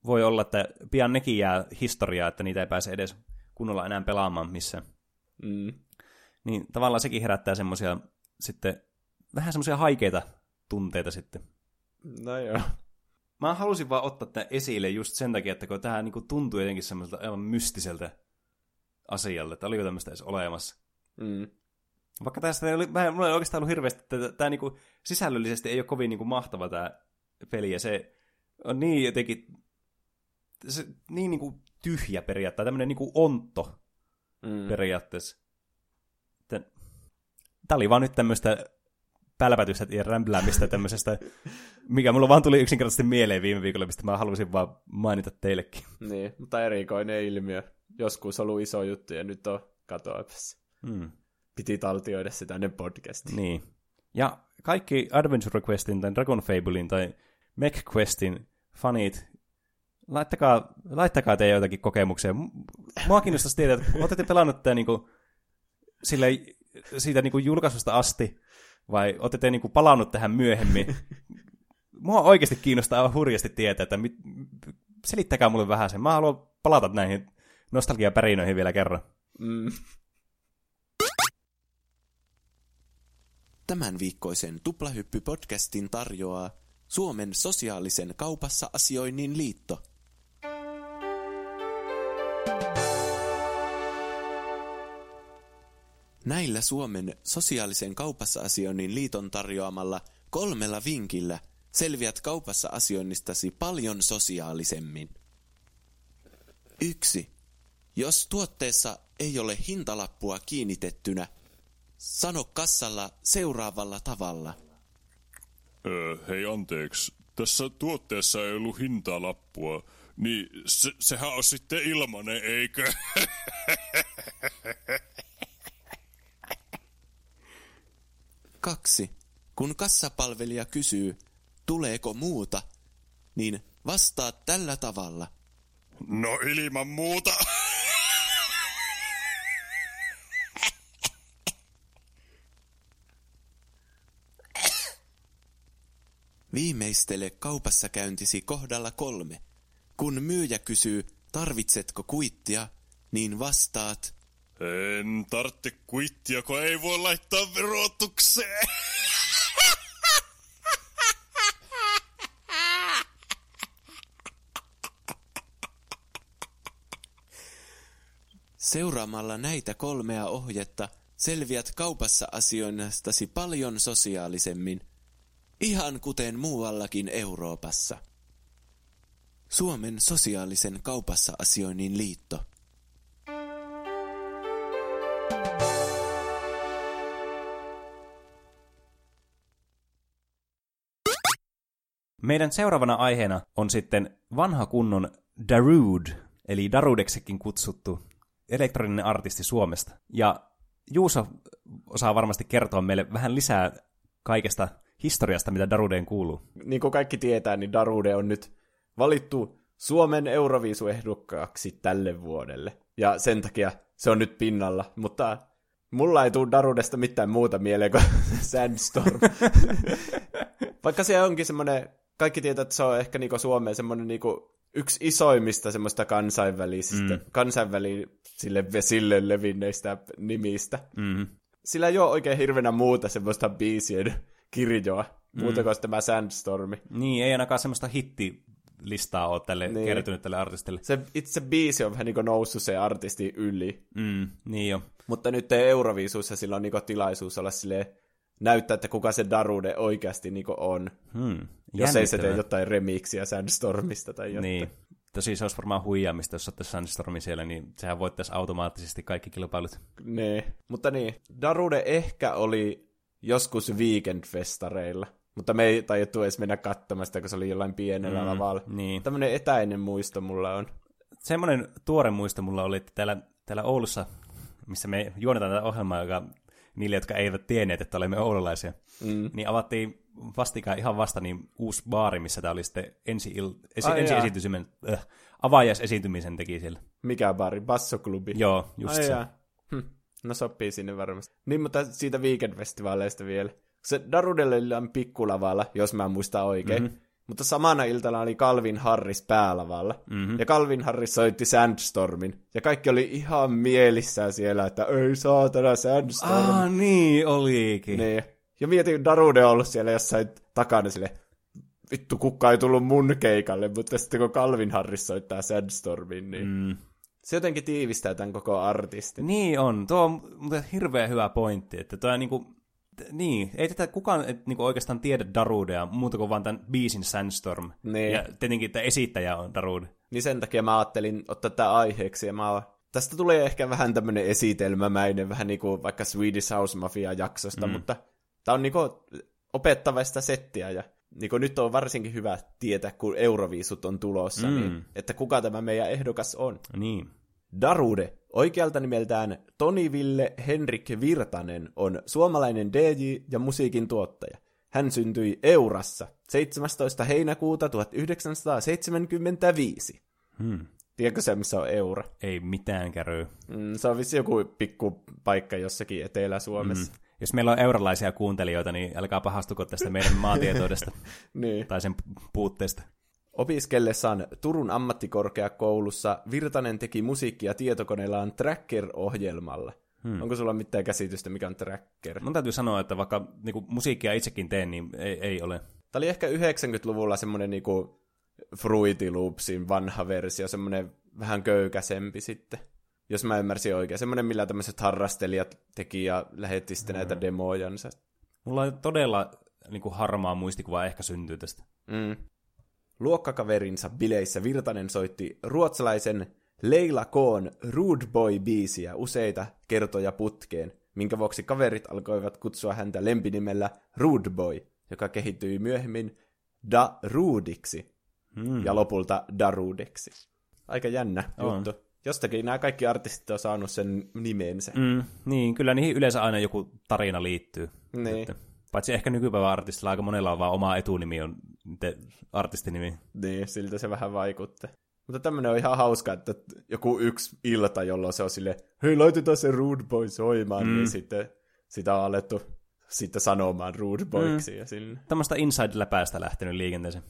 Speaker 2: voi olla, että pian nekin jää historiaa, että niitä ei pääse edes kunnolla enää pelaamaan missään.
Speaker 1: Mm.
Speaker 2: Niin tavallaan sekin herättää semmoisia sitten vähän semmoisia haikeita tunteita sitten.
Speaker 1: No joo.
Speaker 2: Mä halusin vaan ottaa tämän esille just sen takia, että kun tämä niinku tuntuu jotenkin semmoiselta aivan mystiseltä asialta, että oliko tämmöistä edes olemassa.
Speaker 1: Mm.
Speaker 2: Vaikka tästä ei oli, mä, mulla ei oikeastaan ollut hirveästi, että tämä niinku, sisällöllisesti ei ole kovin niinku mahtava tämä peli, ja se on niin jotenkin se, niin niinku tyhjä periaatteessa, tämmöinen niinku ontto mm. periaatteessa. Tämä oli vaan nyt tämmöistä pälpätystä ja rämpläämistä tämmöisestä, mikä mulla vaan tuli yksinkertaisesti mieleen viime viikolla, mistä mä halusin vaan mainita teillekin.
Speaker 1: Niin, mutta erikoinen ilmiö. Joskus ollut iso juttu ja nyt on katoamassa.
Speaker 2: Mm.
Speaker 1: Piti taltioida se tänne podcastiin.
Speaker 2: Niin. Ja kaikki Adventure Questin tai Dragon Fablein tai Mech Questin fanit, laittakaa, laittakaa teidän jotakin kokemuksia. Mua kiinnostaisi tietää, että olette pelannut tätä niinku, sille, siitä niinku julkaisusta asti, vai olette niinku palannut tähän myöhemmin. Mua oikeasti kiinnostaa aivan hurjasti tietää, että mit, selittäkää mulle vähän sen. Mä haluan palata näihin nostalgiapärinöihin vielä kerran.
Speaker 1: Mm.
Speaker 3: Tämän viikkoisen Tuplahyppy-podcastin tarjoaa Suomen sosiaalisen kaupassa asioinnin liitto. Näillä Suomen sosiaalisen kaupassa asioinnin liiton tarjoamalla kolmella vinkillä selviät kaupassa asioinnistasi paljon sosiaalisemmin. 1. Jos tuotteessa ei ole hintalappua kiinnitettynä, sano kassalla seuraavalla tavalla.
Speaker 4: Öö, hei anteeksi, tässä tuotteessa ei ollut hintalappua, niin se, sehän on sitten ilmanen, eikö?
Speaker 3: Kaksi. Kun kassapalvelija kysyy, tuleeko muuta, niin vastaa tällä tavalla.
Speaker 4: No ilman muuta.
Speaker 3: Viimeistele kaupassa käyntisi kohdalla kolme. Kun myyjä kysyy, tarvitsetko kuittia, niin vastaat,
Speaker 4: En tarvitse kuittia, kun ei voi laittaa verotukseen.
Speaker 3: Seuraamalla näitä kolmea ohjetta selviät kaupassa asioinnastasi paljon sosiaalisemmin, ihan kuten muuallakin Euroopassa. Suomen sosiaalisen kaupassa asioinnin liitto.
Speaker 2: Meidän seuraavana aiheena on sitten vanha kunnon Darude, eli Darudeksekin kutsuttu elektroninen artisti Suomesta. Ja Juuso osaa varmasti kertoa meille vähän lisää kaikesta historiasta, mitä Darudeen kuuluu.
Speaker 1: Niin kuin kaikki tietää, niin Darude on nyt valittu Suomen Euroviisuehdokkaaksi tälle vuodelle. Ja sen takia se on nyt pinnalla. Mutta mulla ei tule Darudesta mitään muuta mieleen kuin Sandstorm. Vaikka se onkin semmoinen, kaikki tietää, että se on ehkä niinku Suomeen semmoinen niinku yksi isoimmista semmoista kansainvälisistä, mm. kansainvälisille vesille levinneistä nimistä.
Speaker 2: Mm.
Speaker 1: Sillä ei ole oikein hirveänä muuta semmoista biisien kirjoa, muuta mm. kuin tämä Sandstormi.
Speaker 2: Niin, ei ainakaan semmoista hittilistaa ole tälle
Speaker 1: Niin.
Speaker 2: kertynyt tälle artistille.
Speaker 1: Se itse biisi on vähän niin noussut se artisti yli.
Speaker 2: Mm, niin jo.
Speaker 1: Mutta nyt Euroviisuissa sillä on niin tilaisuus olla silleen, näyttää, että kuka se Darude oikeasti niin on.
Speaker 2: Hmm.
Speaker 1: Jos ei se tee jotain remixiä Sandstormista tai jotain.
Speaker 2: Niin. Tosi se olisi varmaan huijaamista, jos ottaisi Sandstormi siellä, niin sehän voittaisi automaattisesti kaikki kilpailut.
Speaker 1: Niin. Mutta niin, Darude ehkä oli joskus weekend-festareilla. Mutta me ei tajuttu edes mennä katsomaan sitä, kun se oli jollain pienellä mm, lavalla.
Speaker 2: niin.
Speaker 1: Tämmöinen etäinen muisto mulla on.
Speaker 2: Semmoinen tuore muisto mulla oli, että täällä, täällä Oulussa, missä me juonetaan tätä ohjelmaa, joka niille, jotka eivät tienneet, että olemme oululaisia,
Speaker 1: Mm.
Speaker 2: niin avattiin vastikään ihan vasta niin uusi baari, missä tämä oli sitten ensi, il, esi,
Speaker 1: Ai
Speaker 2: ensi
Speaker 1: jaa.
Speaker 2: esiintymisen, äh, avajaisesiintymisen teki siellä.
Speaker 1: Mikä baari? Bassoklubi?
Speaker 2: Joo, just
Speaker 1: Ai
Speaker 2: se.
Speaker 1: jaa. Hm. No sopii sinne varmasti. Niin, mutta siitä weekend-festivaaleista vielä. Se Darudelle on pikkulavalla, jos mä muistan oikein. Mm-hmm. Mutta samana iltana oli Calvin Harris päälavalla. Mm-hmm. Ja Calvin Harris soitti Sandstormin. Ja kaikki oli ihan mielissään siellä, että ei saatana Sandstorm.
Speaker 2: Ah, niin olikin.
Speaker 1: Niin. Ja mietin, Darude on ollut siellä jossain takana sille, vittu kukka ei tullut mun keikalle, mutta sitten kun Calvin Harris soittaa Sandstormin, niin mm. se jotenkin tiivistää tämän koko artistin.
Speaker 2: Niin on. Tuo on hirveän hyvä pointti, että tuo niinku, t- niin, ei tätä kukaan et, niinku oikeastaan tiedä Darudea muuta kuin vaan tämän biisin Sandstorm.
Speaker 1: Niin.
Speaker 2: Ja tietenkin, että esittäjä on Darude.
Speaker 1: Niin sen takia mä ajattelin ottaa tämä aiheeksi, ja mä oon- tästä tulee ehkä vähän tämmönen esitelmämäinen, vähän niin kuin vaikka Swedish House Mafia-jaksosta, mm. mutta tämä on niin kuin opettavaista settiä, ja niin kuin nyt on varsinkin hyvä tietää, kun Euroviisut on tulossa, mm. niin, että kuka tämä meidän ehdokas on.
Speaker 2: Niin.
Speaker 1: Darude, oikealta nimeltään Toni Ville Henrik Virtanen, on suomalainen DJ ja musiikin tuottaja. Hän syntyi Eurassa 17. heinäkuuta 1975.
Speaker 2: Hmm.
Speaker 1: Tiedätkö se, missä on Eura?
Speaker 2: Ei mitään käryy.
Speaker 1: Mm, se on vissi joku pikku paikka jossakin Etelä-Suomessa. Mm.
Speaker 2: Jos meillä on eurolaisia kuuntelijoita, niin älkää pahastuko tästä meidän maatietoudesta
Speaker 1: Niin.
Speaker 2: tai sen puutteesta.
Speaker 1: Opiskellessaan Turun ammattikorkeakoulussa Virtanen teki musiikkia tietokoneellaan Tracker-ohjelmalla. Hmm. Onko sulla mitään käsitystä, mikä on Tracker?
Speaker 2: Mun täytyy sanoa, että vaikka niinku, musiikkia itsekin teen, niin ei, ei ole.
Speaker 1: Tämä oli ehkä 90-luvulla semmoinen niinku Fruity Loopsin vanha versio, semmoinen vähän köykäsempi sitten. Jos mä ymmärsin oikein. Semmoinen, millä tämmöiset harrastelijat teki ja lähetti sitten näitä demojansa.
Speaker 2: Mulla on todella niinku, harmaa muistikuva ehkä syntyy tästä.
Speaker 1: Mm. Luokkakaverinsa bileissä Virtanen soitti ruotsalaisen Leila Koon Rude Boy-biisiä useita kertoja putkeen, minkä vuoksi kaverit alkoivat kutsua häntä lempinimellä Rude Boy, joka kehittyi myöhemmin Da Rudiksi
Speaker 2: Hmm.
Speaker 1: ja lopulta Darudeksi. Aika jännä
Speaker 2: On.
Speaker 1: juttu. Jostakin nämä kaikki artistit on saanut sen nimensä.
Speaker 2: Mm, niin, kyllä niihin yleensä aina joku tarina liittyy.
Speaker 1: Niin.
Speaker 2: Että, paitsi ehkä nykypäivän artistilla aika monella on vaan oma etunimi on te, artistinimi.
Speaker 1: Niin, siltä se vähän vaikutti. Mutta tämmönen on ihan hauska, että joku yksi ilta, jolloin se on sille, hei laitetaan se Rude Boy soimaan, mm. niin sitten sitä on alettu sitten sanomaan Rude Boyksi mm. ja sille.
Speaker 2: Tämmöistä inside-läpäästä lähtenyt liikenteeseen.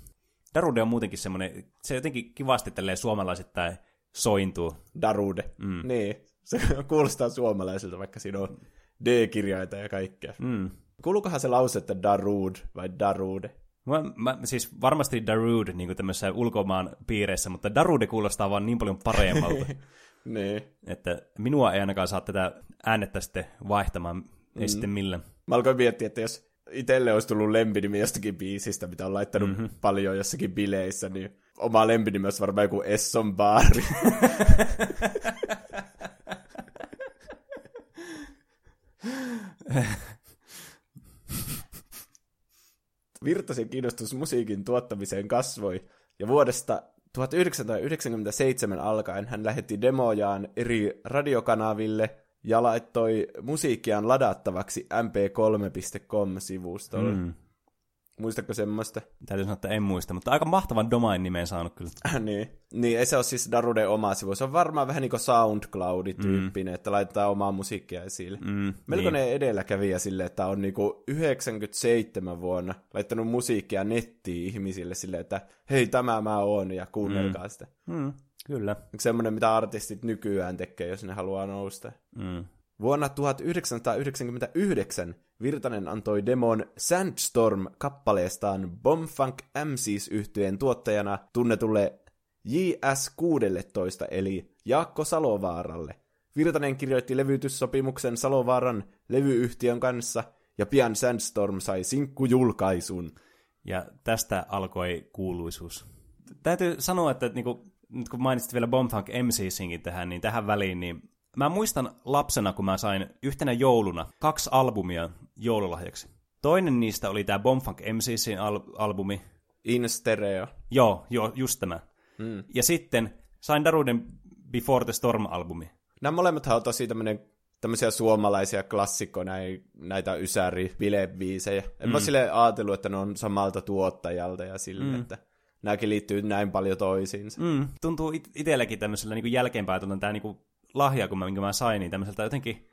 Speaker 2: Darude on muutenkin semmoinen, se jotenkin kivasti tälleen suomalaisittain sointuu.
Speaker 1: Darude. Mm. Niin, se kuulostaa suomalaisilta, vaikka siinä on D-kirjaita ja kaikkea.
Speaker 2: Mm.
Speaker 1: Kuuluukohan se lause, että Darude vai Darude?
Speaker 2: Mä, mä, siis varmasti Darude niin tämmöisessä ulkomaan piireissä, mutta Darude kuulostaa vaan niin paljon paremmalta,
Speaker 1: niin.
Speaker 2: että minua ei ainakaan saa tätä äänettä sitten vaihtamaan, ei sitten millään.
Speaker 1: Mä alkoin miettiä, että jos itselle olisi tullut lempinimi jostakin biisistä, mitä on laittanut mm-hmm. paljon jossakin bileissä, niin oma lempinimi olisi varmaan joku Esson Baari. Virtasen kiinnostus musiikin tuottamiseen kasvoi, ja vuodesta 1997 alkaen hän lähetti demojaan eri radiokanaville ja laittoi musiikkiaan ladattavaksi mp3.com-sivustolle. Mm. Muistatko semmoista?
Speaker 2: Täytyy sanoa, että en muista, mutta aika mahtavan domain nimen saanut kyllä.
Speaker 1: niin. niin, ei se ole siis Darude oma sivu. Se on varmaan vähän niin kuin SoundCloud-tyyppinen, mm. että laitetaan omaa musiikkia esille.
Speaker 2: Mm,
Speaker 1: Melkoinen niin. edelläkävijä sille, että on niinku 97 vuonna laittanut musiikkia nettiin ihmisille sille, että hei, tämä mä oon ja kuunnelkaa mm. sitä.
Speaker 2: Mm, kyllä.
Speaker 1: Semmoinen, mitä artistit nykyään tekee, jos ne haluaa nousta.
Speaker 2: Mm.
Speaker 1: Vuonna 1999 Virtanen antoi demon Sandstorm-kappaleestaan Bombfunk MCs yhtyeen tuottajana tunnetulle JS16 eli Jaakko Salovaaralle. Virtanen kirjoitti levytyssopimuksen Salovaaran levyyhtiön kanssa ja pian Sandstorm sai sinkkujulkaisun.
Speaker 2: Ja tästä alkoi kuuluisuus. Täytyy sanoa, että niinku, nyt kun mainitsit vielä Bombfunk MCsinkin tähän, niin tähän väliin, niin mä muistan lapsena, kun mä sain yhtenä jouluna kaksi albumia joululahjaksi. Toinen niistä oli tämä Bombfunk MCsin al- albumi.
Speaker 1: In stereo.
Speaker 2: Joo, joo, just tämä. Mm. Ja sitten sain Daruden Before the Storm-albumi.
Speaker 1: Nämä molemmat on tosi tämmönen, tämmöisiä suomalaisia klassikkoja, näitä ysäri bilebiisejä. En mm. mä sille ajatellut, että ne on samalta tuottajalta ja sille, mm. että nämäkin liittyy näin paljon toisiinsa.
Speaker 2: Mm. Tuntuu it- itselläkin tämmöisellä niin jälkeenpäin, että tämä niin lahja, kun mä, minkä mä sain, niin tämmöiseltä jotenkin,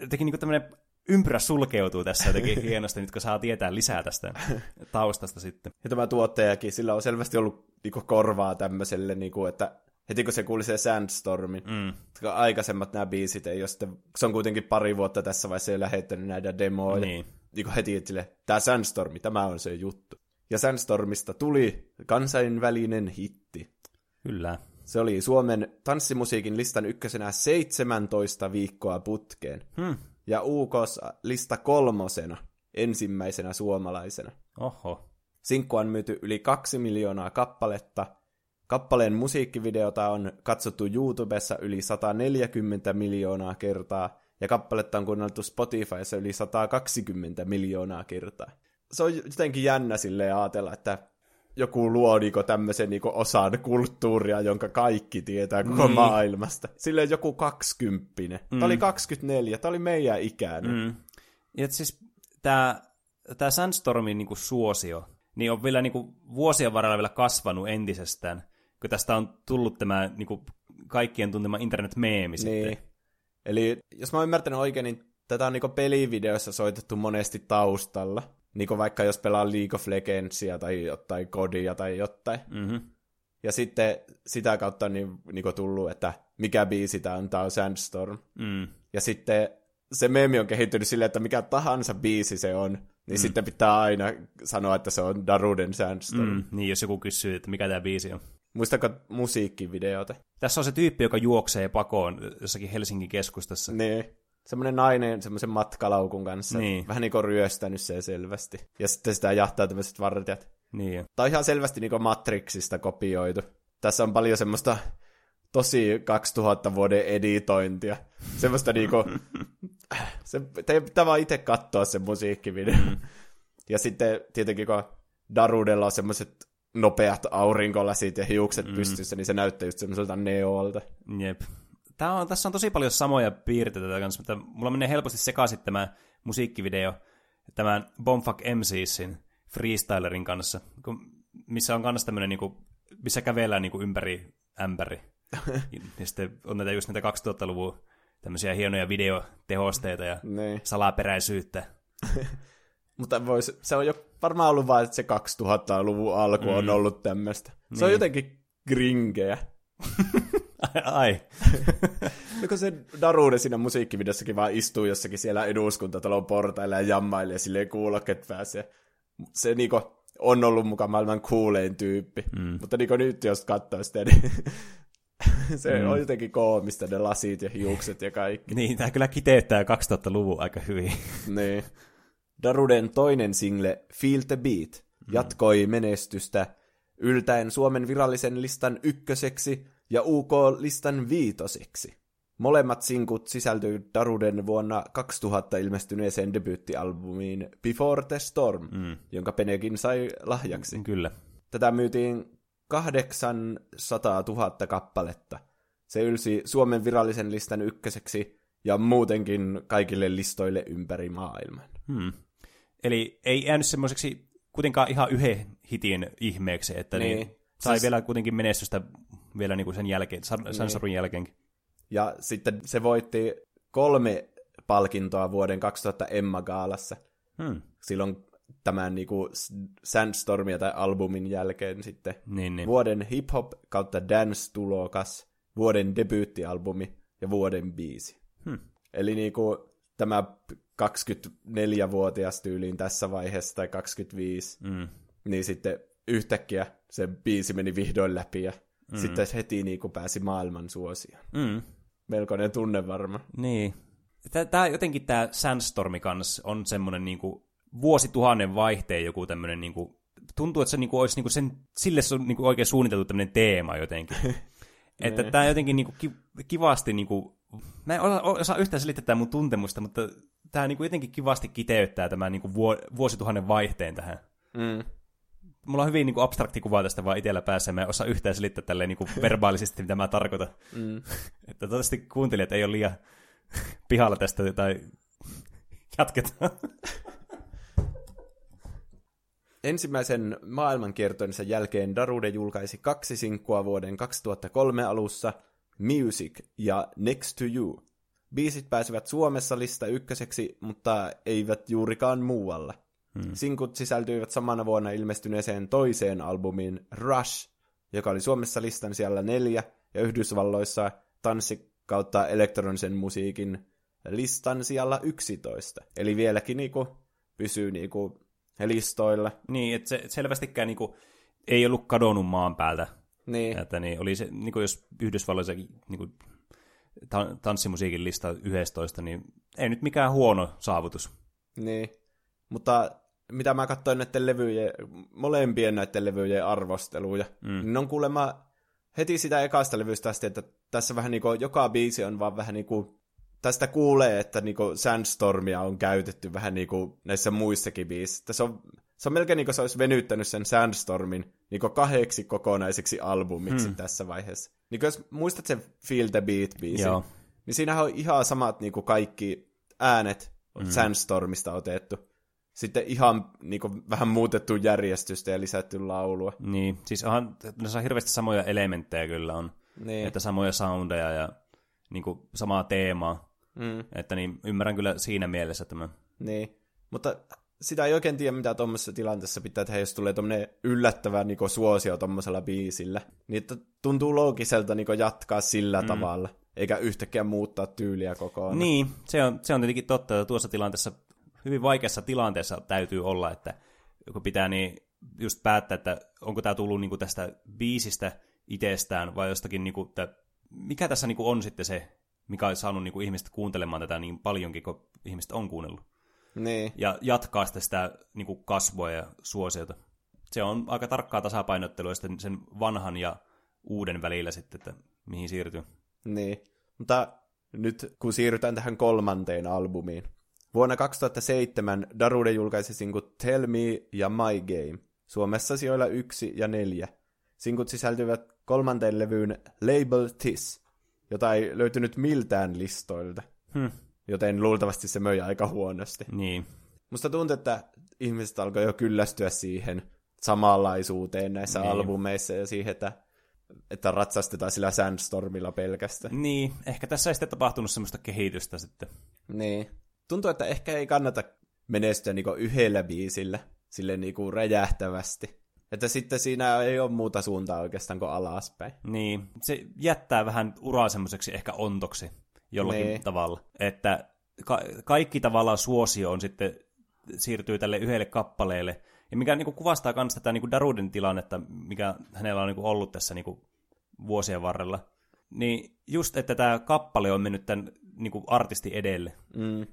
Speaker 2: jotenkin niin tämmöinen ympyrä sulkeutuu tässä jotenkin hienosti, nyt kun saa tietää lisää tästä taustasta sitten.
Speaker 1: Ja tämä tuottajakin, sillä on selvästi ollut niinku korvaa tämmöiselle, niinku, että heti kun se kuuli se Sandstormin, mm. aikaisemmat nämä biisit ei ole sitten, se on kuitenkin pari vuotta tässä vaiheessa jo lähettänyt näitä demoja.
Speaker 2: Niin.
Speaker 1: Niinku heti, sille, tämä Sandstormi, tämä on se juttu. Ja Sandstormista tuli kansainvälinen hitti.
Speaker 2: Kyllä.
Speaker 1: Se oli Suomen tanssimusiikin listan ykkösenä 17 viikkoa putkeen.
Speaker 2: Hmm.
Speaker 1: Ja UKs lista kolmosena, ensimmäisenä suomalaisena.
Speaker 2: Oho.
Speaker 1: Sinkku on myyty yli kaksi miljoonaa kappaletta. Kappaleen musiikkivideota on katsottu YouTubessa yli 140 miljoonaa kertaa, ja kappaletta on kuunneltu Spotifyssa yli 120 miljoonaa kertaa. Se on jotenkin jännä silleen ajatella, että joku luo niinku tämmöisen niinku osan kulttuuria, jonka kaikki tietää koko
Speaker 2: Niin.
Speaker 1: maailmasta. Silleen joku kaksikymppinen. Mm. Tämä oli 24, tämä oli meidän ikäinen.
Speaker 2: Mm. Ja siis tämä tää Sandstormin niinku suosio, niin on vielä niinku vuosien varrella vielä kasvanut entisestään, kun tästä on tullut tämä niinku kaikkien tuntema internet-meemi
Speaker 1: Niin.
Speaker 2: sitten.
Speaker 1: Eli jos mä oon ymmärtänyt oikein, niin tätä on niinku pelivideoissa soitettu monesti taustalla. Niinku vaikka jos pelaa League of Legendsia tai jotain kodia tai jotain.
Speaker 2: Mm-hmm.
Speaker 1: Ja sitten sitä kautta on niin, niinku tullut, että mikä biisi tää on, tää on Sandstorm.
Speaker 2: Mm.
Speaker 1: Ja sitten se meemi on kehittynyt silleen, että mikä tahansa biisi se on, niin mm. sitten pitää aina sanoa, että se on Daruden Sandstorm. Mm.
Speaker 2: Niin, jos joku kysyy, että mikä tämä biisi on.
Speaker 1: Muistatko musiikkivideota?
Speaker 2: Tässä on se tyyppi, joka juoksee pakoon jossakin Helsingin keskustassa.
Speaker 1: Niin. Semmoinen nainen semmoisen matkalaukun kanssa.
Speaker 2: Niin.
Speaker 1: Vähän niinku ryöstänyt se selvästi. Ja sitten sitä jahtaa tämmöiset vartijat.
Speaker 2: Niin.
Speaker 1: Tämä on ihan selvästi niinku Matrixista kopioitu. Tässä on paljon semmoista tosi 2000 vuoden editointia. Semmoista niinku, se, te pitää vaan itse katsoa se musiikkivideo. Mm. Ja sitten tietenkin kun Darudella on semmoiset nopeat aurinkolasit ja hiukset mm. pystyssä, niin se näyttää just semmoiselta neolta.
Speaker 2: Jep. Tää on, tässä on tosi paljon samoja piirteitä kanssa, mutta mulla menee helposti sekaisin tämä musiikkivideo tämän Bombfuck MCsin freestylerin kanssa, missä on kanssa tämmöinen, niin kuin, missä kävellään niin kuin ympäri ämpäri. ja sitten on näitä just näitä 2000-luvun tämmöisiä hienoja videotehosteita ja niin. salaperäisyyttä.
Speaker 1: Mutta vois, se on jo varmaan ollut vain, että se 2000-luvun alku mm. on ollut tämmöistä. Se on niin. jotenkin gringeä.
Speaker 2: Ai.
Speaker 1: no kun se Darude siinä musiikkivideossakin vaan istuu jossakin siellä eduskuntatalon portailla ja jammailee silleen kuulokkeet pääsee. Se niinku on ollut mukaan maailman kuulein tyyppi. Mm. Mutta niinku nyt jos katsoo sitä, niin se mm. on jotenkin koomista, ne lasit ja hiukset ja kaikki.
Speaker 2: Niin, tämä kyllä kiteyttää 2000-luvun aika hyvin.
Speaker 1: niin. Daruden toinen single Feel the Beat jatkoi menestystä yltäen Suomen virallisen listan ykköseksi ja UK-listan viitoseksi. Molemmat sinkut sisältyy Daruden vuonna 2000 ilmestyneeseen debyyttialbumiin Before the Storm, mm. jonka Penekin sai lahjaksi.
Speaker 2: Kyllä.
Speaker 1: Tätä myytiin 800 000 kappaletta. Se ylsi Suomen virallisen listan ykköseksi ja muutenkin kaikille listoille ympäri maailman.
Speaker 2: Hmm. Eli ei jäänyt semmoiseksi kuitenkaan ihan yhden hitin ihmeeksi, että niin. Niin, sai siis... vielä kuitenkin menestystä vielä niin kuin sen jälkeen, Sansorun niin. jälkeenkin.
Speaker 1: Ja sitten se voitti kolme palkintoa vuoden 2000 Emma-gaalassa. Hmm. Silloin tämän niin kuin Sandstormia tai albumin jälkeen sitten
Speaker 2: niin, niin.
Speaker 1: vuoden hip-hop kautta dance-tulokas, vuoden debyyttialbumi ja vuoden biisi.
Speaker 2: Hmm.
Speaker 1: Eli niin kuin tämä 24-vuotias tyyliin tässä vaiheessa tai 25,
Speaker 2: mm.
Speaker 1: Niin sitten yhtäkkiä se biisi meni vihdoin läpi ja mm. sitten heti niin kuin pääsi maailman suosioon.
Speaker 2: Mm.
Speaker 1: Melkoinen tunne varma.
Speaker 2: Niin. Tämä jotenkin tämä Sandstormi kanssa on semmoinen niin kuin vuosituhannen vaihteen joku tämmöinen niin kuin, tuntuu, että se niin kuin olisi niin kuin sen, sille se on niin kuin oikein suunniteltu tämmöinen teema jotenkin. että tämä jotenkin niin kuin kivasti niin kuin, mä en osaa yhtään selittää tämä mun tuntemusta, mutta tämä niin kuin jotenkin kivasti kiteyttää tämän niin kuin vuosituhannen vaihteen tähän.
Speaker 1: Mm.
Speaker 2: Mulla on hyvin niin kuin abstrakti kuva tästä vaan itsellä päässä, mä en osaa yhtään selittää tälleen niin kuin verbaalisesti, mitä mä tarkoitan.
Speaker 1: Mm.
Speaker 2: että toivottavasti kuuntelijat ei ole liian pihalla tästä, tai jatketaan.
Speaker 1: Ensimmäisen maailmankiertoinsa jälkeen Darude julkaisi kaksi sinkkua vuoden 2003 alussa, Music ja Next to You. Biisit pääsivät Suomessa lista ykköseksi, mutta eivät juurikaan muualla. Hmm. Sinkut sisältyivät samana vuonna ilmestyneeseen toiseen albumiin Rush, joka oli Suomessa listan siellä neljä, ja Yhdysvalloissa tanssi kautta elektronisen musiikin listan siellä 11. Eli vieläkin niinku pysyy niinku listoilla.
Speaker 2: Niin, että se selvästikään niinku ei ollut kadonnut maan päältä.
Speaker 1: Niin.
Speaker 2: Että niin, oli se, niinku jos Yhdysvalloissa niinku, tanssimusiikin lista 11, niin ei nyt mikään huono saavutus.
Speaker 1: Niin, mutta mitä mä katsoin näiden levyjen, molempien näiden levyjen arvosteluja, mm. niin on kuulemma heti sitä ekasta levystä asti, että tässä vähän niin kuin, joka biisi on vaan vähän niin kuin, tästä kuulee, että niin kuin Sandstormia on käytetty vähän niin kuin näissä muissakin biisissä. Se on, se on melkein niin kuin se olisi venyttänyt sen Sandstormin niin kuin kahdeksi kokonaiseksi albumiksi hmm. tässä vaiheessa. Niin jos muistat sen Feel the Beat-biisin, niin siinähän on ihan samat niin kuin kaikki äänet hmm. Sandstormista otettu. Sitten ihan niin kuin, vähän muutettu järjestystä ja lisätty laulua.
Speaker 2: Niin, siis onhan, on hirveästi samoja elementtejä kyllä on.
Speaker 1: Niin.
Speaker 2: Että samoja soundeja ja niin kuin, samaa teemaa.
Speaker 1: Mm.
Speaker 2: Että niin, ymmärrän kyllä siinä mielessä tämä.
Speaker 1: Niin, mutta sitä ei oikein tiedä, mitä tuommoisessa tilanteessa pitää tehdä, jos tulee tuommoinen yllättävä niin suosio tuommoisella biisillä. Niin että tuntuu loogiselta niin jatkaa sillä mm. tavalla, eikä yhtäkkiä muuttaa tyyliä kokonaan.
Speaker 2: Niin, se on, se on tietenkin totta, että tuossa tilanteessa, hyvin vaikeassa tilanteessa täytyy olla, että kun pitää niin just päättää, että onko tämä tullut niin kuin tästä biisistä itsestään vai jostakin, niin kuin, että mikä tässä niin kuin on sitten se, mikä on saanut niin kuin ihmiset kuuntelemaan tätä niin paljonkin, kun ihmiset on kuunnellut.
Speaker 1: Niin.
Speaker 2: Ja jatkaa sitä, sitä niin kuin kasvua ja suosiota. Se on aika tarkkaa tasapainottelua sitten sen vanhan ja uuden välillä sitten, että mihin siirtyy.
Speaker 1: Niin, mutta nyt kun siirrytään tähän kolmanteen albumiin. Vuonna 2007 Darude julkaisi sinkut Tell Me ja My Game. Suomessa sijoilla yksi ja neljä. Sinkut sisältyvät kolmanteen levyyn Label Tis, jota ei löytynyt miltään listoilta.
Speaker 2: Hmm.
Speaker 1: Joten luultavasti se möi aika huonosti.
Speaker 2: Niin.
Speaker 1: Musta tuntuu, että ihmiset alkoi jo kyllästyä siihen samanlaisuuteen näissä niin. albumeissa ja siihen, että, että ratsastetaan sillä Sandstormilla pelkästään.
Speaker 2: Niin, ehkä tässä ei sitten tapahtunut semmoista kehitystä sitten.
Speaker 1: Niin. Tuntuu, että ehkä ei kannata menestyä niinku yhdellä biisillä, sille niinku räjähtävästi. Että sitten siinä ei ole muuta suuntaa oikeastaan kuin alaspäin.
Speaker 2: Niin, se jättää vähän uraa semmoiseksi ehkä ontoksi jollakin
Speaker 1: Niin.
Speaker 2: tavalla. Että ka- kaikki tavallaan suosio on sitten siirtyy tälle yhdelle kappaleelle. Ja mikä niin kuin kuvastaa myös tätä niin kuin Daruden tilannetta, mikä hänellä on niin kuin ollut tässä niin kuin vuosien varrella. Niin just, että tämä kappale on mennyt tämän niin kuin artisti edelle.
Speaker 1: Mm.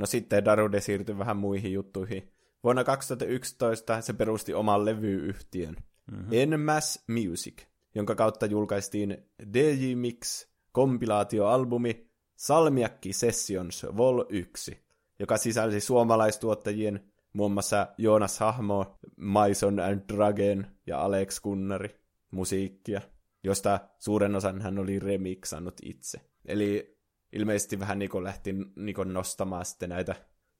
Speaker 1: No sitten Darude siirtyi vähän muihin juttuihin. Vuonna 2011 se perusti oman levyyhtiön, mm-hmm. Enmass Music, jonka kautta julkaistiin DJ Mix kompilaatioalbumi Salmiakki Sessions Vol 1, joka sisälsi suomalaistuottajien muun muassa Joonas Hahmo, Maison and Dragon ja Alex Kunnari musiikkia, josta suuren osan hän oli remiksannut itse. Eli ilmeisesti vähän niin lähti niin nostamaan sitten näitä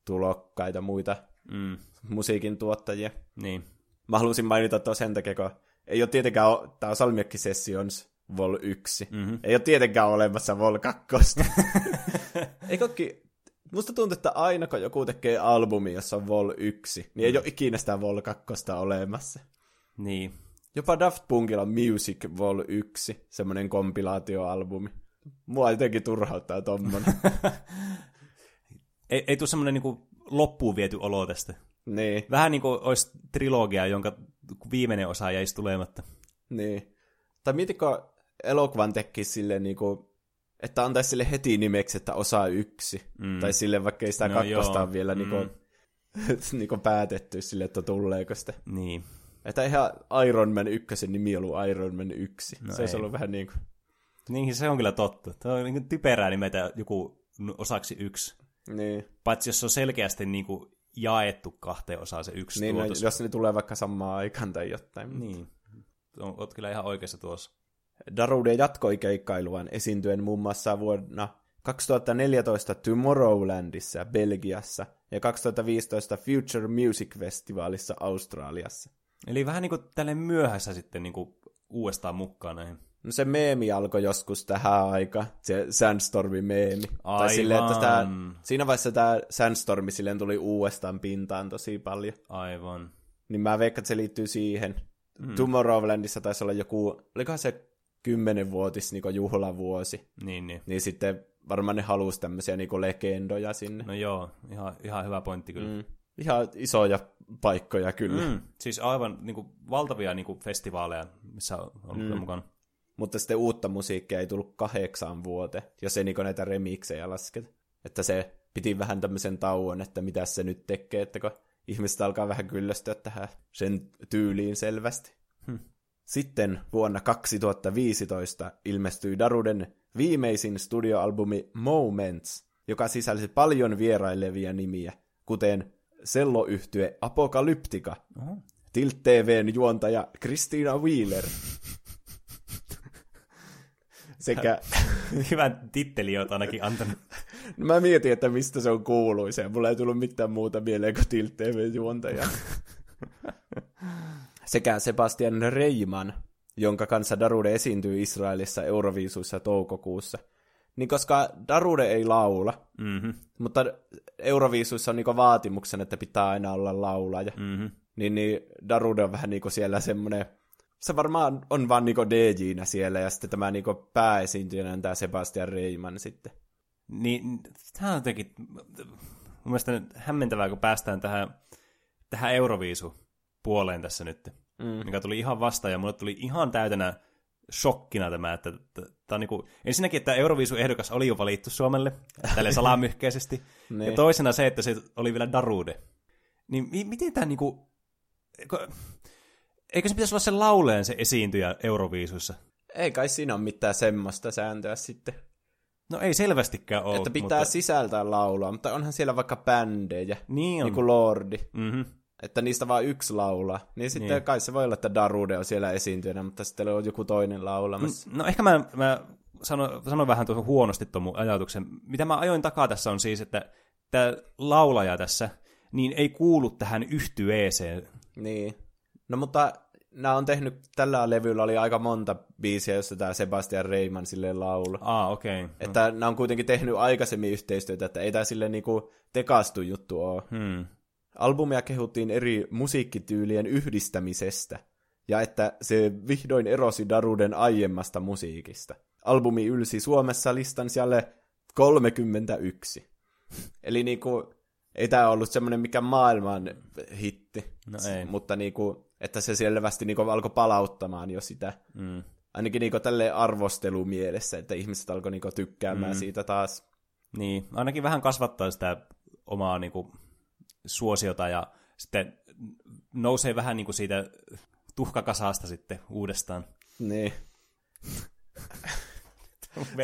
Speaker 1: tulokkaita muita
Speaker 2: Mm,
Speaker 1: musiikin tuottajia.
Speaker 2: niin.
Speaker 1: Mä halusin mainita tuon sen takia, kun ei ole tietenkään, tää on Salmiakki Sessions Vol 1. Mm-hmm. Ei ole tietenkään olemassa Vol 2. Eikökin, musta tuntuu, että aina kun joku tekee albumi, jossa on Vol 1, niin ei ole ikinä sitä Vol 2 olemassa.
Speaker 2: Niin.
Speaker 1: Jopa Daft Punkilla on Music Vol 1, semmoinen kompilaatioalbumi. Mua jotenkin turhauttaa tommonen.
Speaker 2: Ei, ei tule semmoinen niin loppuun viety olo tästä.
Speaker 1: niin,
Speaker 2: Vähän niin kuin olisi trilogia, jonka viimeinen osa jäisi tulematta.
Speaker 1: niin. Tai mietitkö elokuvan tekisi silleen niinku, että antaisi sille heti nimeksi, että osa yksi. Mm. Tai sille vaikka ei sitä
Speaker 2: No
Speaker 1: kakkosta
Speaker 2: joo.
Speaker 1: vielä niinku,
Speaker 2: Mm.
Speaker 1: niinku päätetty sille, että tuleeko sitä.
Speaker 2: Niin.
Speaker 1: Että ihan Iron Man ykkösen nimi ollut Iron Man 1.
Speaker 2: No
Speaker 1: se olisi
Speaker 2: ei.
Speaker 1: ollut vähän niin kuin,
Speaker 2: Niin, se on kyllä totta. Tämä on niin typerää nimetä joku osaksi yksi.
Speaker 1: niin.
Speaker 2: Paitsi jos se on selkeästi niin kuin jaettu kahteen osaan se yksi
Speaker 1: niin no,
Speaker 2: tuotos.
Speaker 1: jos ne tulee vaikka samaan aikaan tai jotain.
Speaker 2: Niin. On- Oot kyllä ihan oikeassa tuossa.
Speaker 1: Darude jatkoi keikkailuaan esiintyen muun muassa vuonna 2014 Tomorrowlandissa Belgiassa ja 2015 Future Music Festivalissa Australiassa.
Speaker 2: Eli vähän niin kuin tälleen myöhässä sitten niin kuin uudestaan mukaan näihin.
Speaker 1: No se meemi alkoi joskus tähän aikaan, se Sandstormin meemi. Tai silleen, että sitä,
Speaker 2: Aivan.
Speaker 1: siinä vaiheessa tämä Sandstormi silleen tuli uudestaan pintaan tosi paljon.
Speaker 2: Aivan.
Speaker 1: Niin mä veikkaan, että se liittyy siihen. Mm. Tomorrowlandissa taisi olla joku, olikohan se kymmenenvuotis niin juhlavuosi.
Speaker 2: Niin, niin.
Speaker 1: Niin sitten varmaan ne halusi tämmöisiä niin legendoja sinne.
Speaker 2: No joo, ihan, ihan hyvä pointti kyllä.
Speaker 1: Mm. Ihan isoja paikkoja kyllä. Mm.
Speaker 2: Siis aivan niin kuin, valtavia niin kuin, festivaaleja, missä on ollut mm. mukana.
Speaker 1: Mutta sitten uutta musiikkia ei tullut kahdeksaan vuoteen, jos ei niin näitä remiksejä lasketa. Että se piti vähän tämmöisen tauon, että mitä se nyt tekee, että kun ihmiset alkaa vähän kyllästyä tähän sen tyyliin selvästi.
Speaker 2: Hmm.
Speaker 1: Sitten vuonna 2015 ilmestyi Daruden viimeisin studioalbumi Moments, joka sisälsi paljon vierailevia nimiä, kuten selloyhtye Apokalyptika,
Speaker 2: Oho.
Speaker 1: Tilt TVn juontaja Christina Wheeler sekä
Speaker 2: Hyvän titteli olet ainakin antanut.
Speaker 1: No mä mietin, että mistä se on kuuluisa, mulla ei tullut mitään muuta mieleen kuin Tilt TV-juontaja. Sekä Sebastian Reiman, jonka kanssa Darude esiintyy Israelissa Euroviisuissa toukokuussa. Niin koska Darude ei laula,
Speaker 2: Mm-hmm.
Speaker 1: mutta Euroviisuissa on niinku vaatimuksen, että pitää aina olla laulaja,
Speaker 2: Mm-hmm.
Speaker 1: niin, niin Darude on vähän niinku siellä semmoinen, se varmaan on vaan niinku DJnä siellä, ja sitten tämä niinku pääesiintyjänä on tämä Sebastian Reiman sitten.
Speaker 2: Niin, tämä on jotenkin mun mielestä hämmentävää, kun päästään tähän, tähän Euroviisu-puoleen tässä nyt, mm. mikä tuli ihan vastaan, ja mulle tuli ihan täytänä shokkina tämä, että tämä on niinku, ensinnäkin, että Euroviisu-ehdokas oli jo valittu Suomelle, tälle salamyhkeisesti, ja
Speaker 1: Niin.
Speaker 2: toisena se, että se oli vielä Darude. Niin mi- miten tämä niinku, eikö se pitäisi olla se lauleen se esiintyjä Euroviisuissa?
Speaker 1: Ei kai siinä ole mitään semmoista sääntöä sitten.
Speaker 2: No ei selvästikään ole.
Speaker 1: Että pitää
Speaker 2: mutta...
Speaker 1: sisältää laulua, mutta onhan siellä vaikka bändejä,
Speaker 2: Niin on.
Speaker 1: niin kuin Lordi,
Speaker 2: Mm-hmm.
Speaker 1: että niistä vaan yksi laulaa. Niin sitten
Speaker 2: Niin.
Speaker 1: kai se voi olla, että Darude on siellä esiintyjänä, mutta sitten on joku toinen laulamassa.
Speaker 2: No ehkä mä, mä sanon, sanon vähän tuohon huonosti tuon mun ajatuksen. Mitä mä ajoin takaa tässä on siis, että tämä laulaja tässä niin ei kuulu tähän yhtyeeseen.
Speaker 1: Niin. No mutta nämä on tehnyt, tällä levyllä oli aika monta biisiä, jossa tämä Sebastian Reiman silleen laulu.
Speaker 2: Aa, okei. Okay.
Speaker 1: Että nämä on kuitenkin tehnyt aikaisemmin yhteistyötä, että ei tämä silleen niinku tekastu juttu ole.
Speaker 2: Hmm.
Speaker 1: Albumia kehuttiin eri musiikkityylien yhdistämisestä, ja että se vihdoin erosi Daruden aiemmasta musiikista. Albumi ylsi Suomessa listan siellä 31. Eli niinku, ei tämä ollut semmoinen mikä maailman hitti,
Speaker 2: No ei.
Speaker 1: mutta niinku, että se selvästi niinku alkoi palauttamaan jo sitä.
Speaker 2: Mm.
Speaker 1: Ainakin niinku tälleen arvostelumielessä, että ihmiset alkoi niinku tykkäämään mm. siitä taas.
Speaker 2: Niin, ainakin vähän kasvattaa sitä omaa niin kuin, suosiota ja sitten nousee vähän niin kuin siitä tuhkakasasta sitten uudestaan.
Speaker 1: Niin.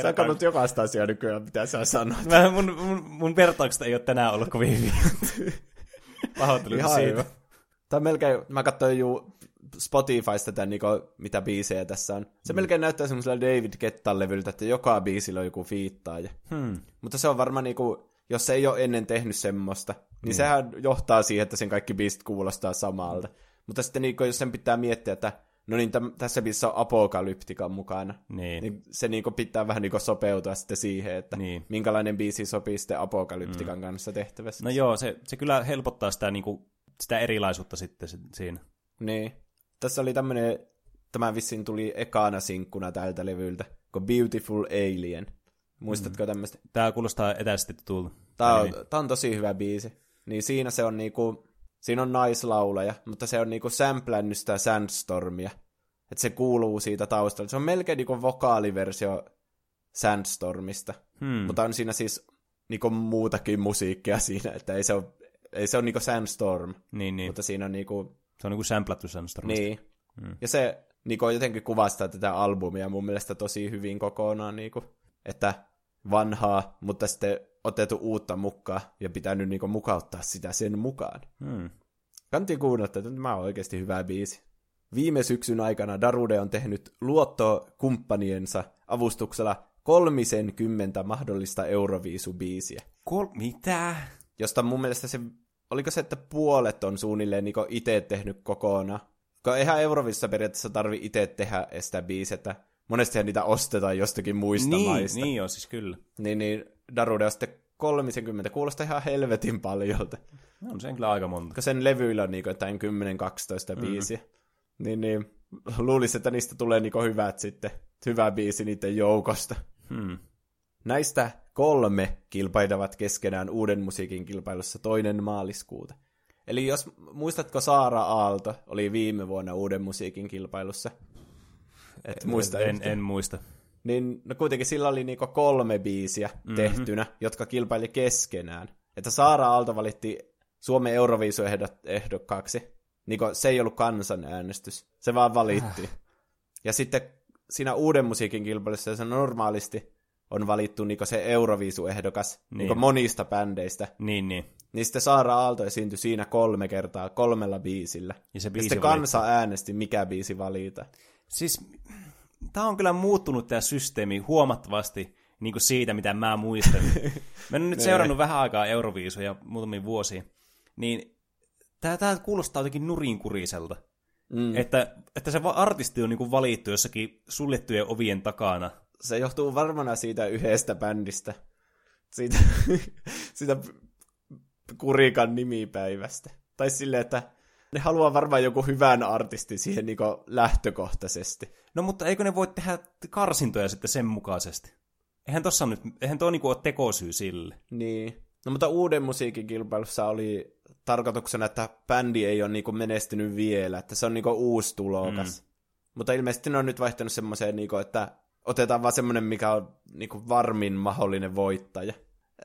Speaker 1: Sä kannut jokaista asiaa nykyään, mitä sä sanot.
Speaker 2: Mä, mun, mun, mun vertaukset ei ole tänään ollut kovin hyviä. Pahoittelut siitä.
Speaker 1: hyvä. Tai melkein, mä katsoin ju Spotifysta tämän, niin mitä biisejä tässä on. Se mm. melkein näyttää semmoisella David Kettan levyltä, että joka biisillä on joku fiittaaja.
Speaker 2: Hmm.
Speaker 1: Mutta se on varmaan niinku, jos se ei ole ennen tehnyt semmoista, niin mm. sehän johtaa siihen, että sen kaikki biisit kuulostaa samalta. Mutta sitten niinku, jos sen pitää miettiä, että no niin, täm, tässä biisissä on apokalyptikan mukana,
Speaker 2: Niin.
Speaker 1: niin se niinku pitää vähän niinku sopeutua sitten siihen, että
Speaker 2: Niin.
Speaker 1: minkälainen biisi sopii sitten apokalyptikan mm. kanssa tehtävässä.
Speaker 2: No joo, se, se kyllä helpottaa sitä, niin kuin, sitä erilaisuutta sitten si- siinä.
Speaker 1: Niin. Tässä oli tämmönen, tämä vissiin tuli ekana sinkkuna tältä levyltä, kuin Beautiful Alien. Muistatko mm. tämmöistä?
Speaker 2: Tämä kuulostaa etäisesti tutulta.
Speaker 1: Tää on,
Speaker 2: Niin.
Speaker 1: tää on tosi hyvä biisi. Niin siinä se on niinku, siinä on naislaulaja, mutta se on niinku samplännyt sitä Sandstormia. Että se kuuluu siitä taustalta. Se on melkein niinku vokaaliversio Sandstormista.
Speaker 2: Hmm.
Speaker 1: Mutta on siinä siis niinku muutakin musiikkia siinä, että ei se ole, ei se ole niinku Sandstorm,
Speaker 2: Niin, niin.
Speaker 1: mutta siinä on niinku,
Speaker 2: Se on niin kuin samplattu Sandstormista.
Speaker 1: niin. Mm. Ja se niinku jotenkin kuvastaa tätä albumia mun mielestä tosi hyvin kokonaan, niinku, että vanhaa, mutta sitten otettu uutta mukaan ja pitänyt niinku mukauttaa sitä sen mukaan.
Speaker 2: Hmm.
Speaker 1: Kantiin kuunnella, että tämä on oikeasti hyvä biisi. Viime syksyn aikana Darude on tehnyt luottokumppaniensa avustuksella 30 mahdollista Euroviisubiisiä,
Speaker 2: Kol- mitä?
Speaker 1: Josta mun mielestä se, oliko se, että puolet on suunnilleen niin itse tehnyt kokonaan. Kun eihän Eurovissa periaatteessa tarvi itse tehdä sitä biisiä, että monestihan niitä ostetaan jostakin muista
Speaker 2: Niin,
Speaker 1: maista.
Speaker 2: niin joo, siis kyllä.
Speaker 1: Niin, niin Darude on sitten 30, kuulostaa ihan helvetin paljolta.
Speaker 2: On sen kyllä aika monta.
Speaker 1: Koska sen levyillä on niinku jotain 10-12 biisiä. Niin, niin luulisin, että niistä tulee niinku hyvät sitten, hyvä biisi niiden joukosta.
Speaker 2: Hmm.
Speaker 1: Näistä kolme kilpailevat keskenään uuden musiikin kilpailussa toinen maaliskuuta. Eli jos muistatko Saara Aalto oli viime vuonna uuden musiikin kilpailussa? Et muista
Speaker 2: en, en muista.
Speaker 1: Niin no kuitenkin sillä oli niinku kolme biisiä
Speaker 2: Mhm.
Speaker 1: mm-hmm. tehtynä, jotka kilpaili keskenään. Että Saara Aalto valitti Suomen Euroviisu-ehdokkaaksi. Niinku, se ei ollut kansanäänestys, se vaan valittiin.
Speaker 2: Äh.
Speaker 1: Ja sitten siinä uuden musiikin kilpailussa se normaalisti on valittu niinku se Euroviisu-ehdokas niin.
Speaker 2: Niin.
Speaker 1: monista bändeistä.
Speaker 2: Niin, niin.
Speaker 1: Niin sitten Saara Aalto esiintyi siinä kolme kertaa, kolmella biisillä.
Speaker 2: Ja se
Speaker 1: ja
Speaker 2: biisi
Speaker 1: sitten
Speaker 2: valittiin.
Speaker 1: kansa äänesti, mikä biisi valita.
Speaker 2: Siis tämä on kyllä muuttunut tämä systeemi huomattavasti niin kuin siitä, mitä mä muistan. mä oon nyt seurannut vähän aikaa Euroviisuja muutamia vuosia, niin tämä, tämä kuulostaa jotenkin nurinkuriselta. Mm. Että, että se artisti on niin kuin valittu jossakin suljettujen ovien takana.
Speaker 1: Se johtuu varmana siitä yhdestä bändistä. Siitä, siitä Kurikan nimipäivästä. Tai silleen, että ne haluaa varmaan joku hyvän artistin siihen niin lähtökohtaisesti.
Speaker 2: No mutta eikö ne voi tehdä karsintoja sitten sen mukaisesti? Eihän tossa nyt, eihän tuo niinku ole tekosyy sille.
Speaker 1: Niin. No mutta uuden musiikin kilpailussa oli tarkoituksena, että bändi ei ole niinku menestynyt vielä, että se on niinku uusi tulokas. Mm. Mutta ilmeisesti ne on nyt vaihtanut semmoiseen, niinku, että otetaan vaan semmoinen, mikä on niinku varmin mahdollinen voittaja.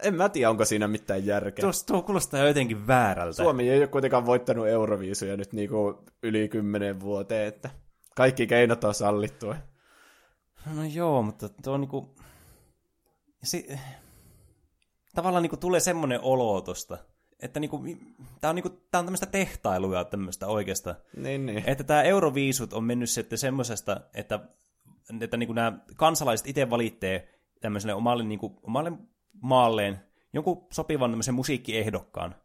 Speaker 1: En mä tiedä, onko siinä mitään järkeä.
Speaker 2: Tuo, tuo kuulostaa jotenkin väärältä.
Speaker 1: Suomi ei ole kuitenkaan voittanut Euroviisuja nyt niinku yli kymmenen vuoteen, että kaikki keinot on sallittua.
Speaker 2: No joo, mutta tuo on niinku... Si... Tavallaan niinku tulee semmoinen olo tosta, että niinku, tää on, niinku, tää on tämmöistä tehtailua tämmöistä oikeasta.
Speaker 1: Niin, niin.
Speaker 2: Että tämä Euroviisut on mennyt sitten semmoisesta, että, että niinku nämä kansalaiset itse valitsee tämmöiselle omalle, niinku, omalle maalleen jonkun sopivan tämmöisen musiikkiehdokkaan.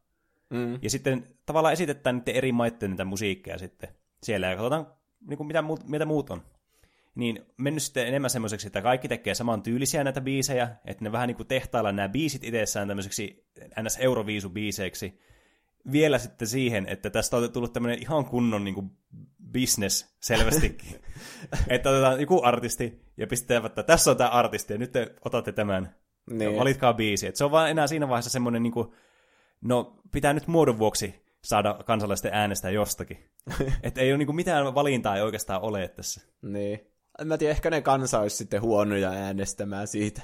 Speaker 2: Mm. Ja sitten tavallaan esitetään niiden eri maiden niitä musiikkeja sitten siellä ja katsotaan, niinku, mitä, muut, mitä muut on niin mennyt sitten enemmän semmoiseksi, että kaikki tekee saman tyylisiä näitä biisejä, että ne vähän niin kuin tehtaillaan nämä biisit itsessään tämmöiseksi ns. Euroviisu-biiseiksi. Vielä sitten siihen, että tästä on tullut tämmöinen ihan kunnon niin kuin business selvästikin. että otetaan joku artisti ja pistetään, että tässä on tämä artisti ja nyt te otatte tämän. Niin. Ja valitkaa biisi. Et se on vaan enää siinä vaiheessa semmoinen, niin kuin, no pitää nyt muodon vuoksi saada kansalaisten äänestää jostakin. että ei ole niin kuin mitään valintaa ei oikeastaan ole tässä.
Speaker 1: Niin en mä tiedä, ehkä ne kansa olisi sitten huonoja äänestämään siitä.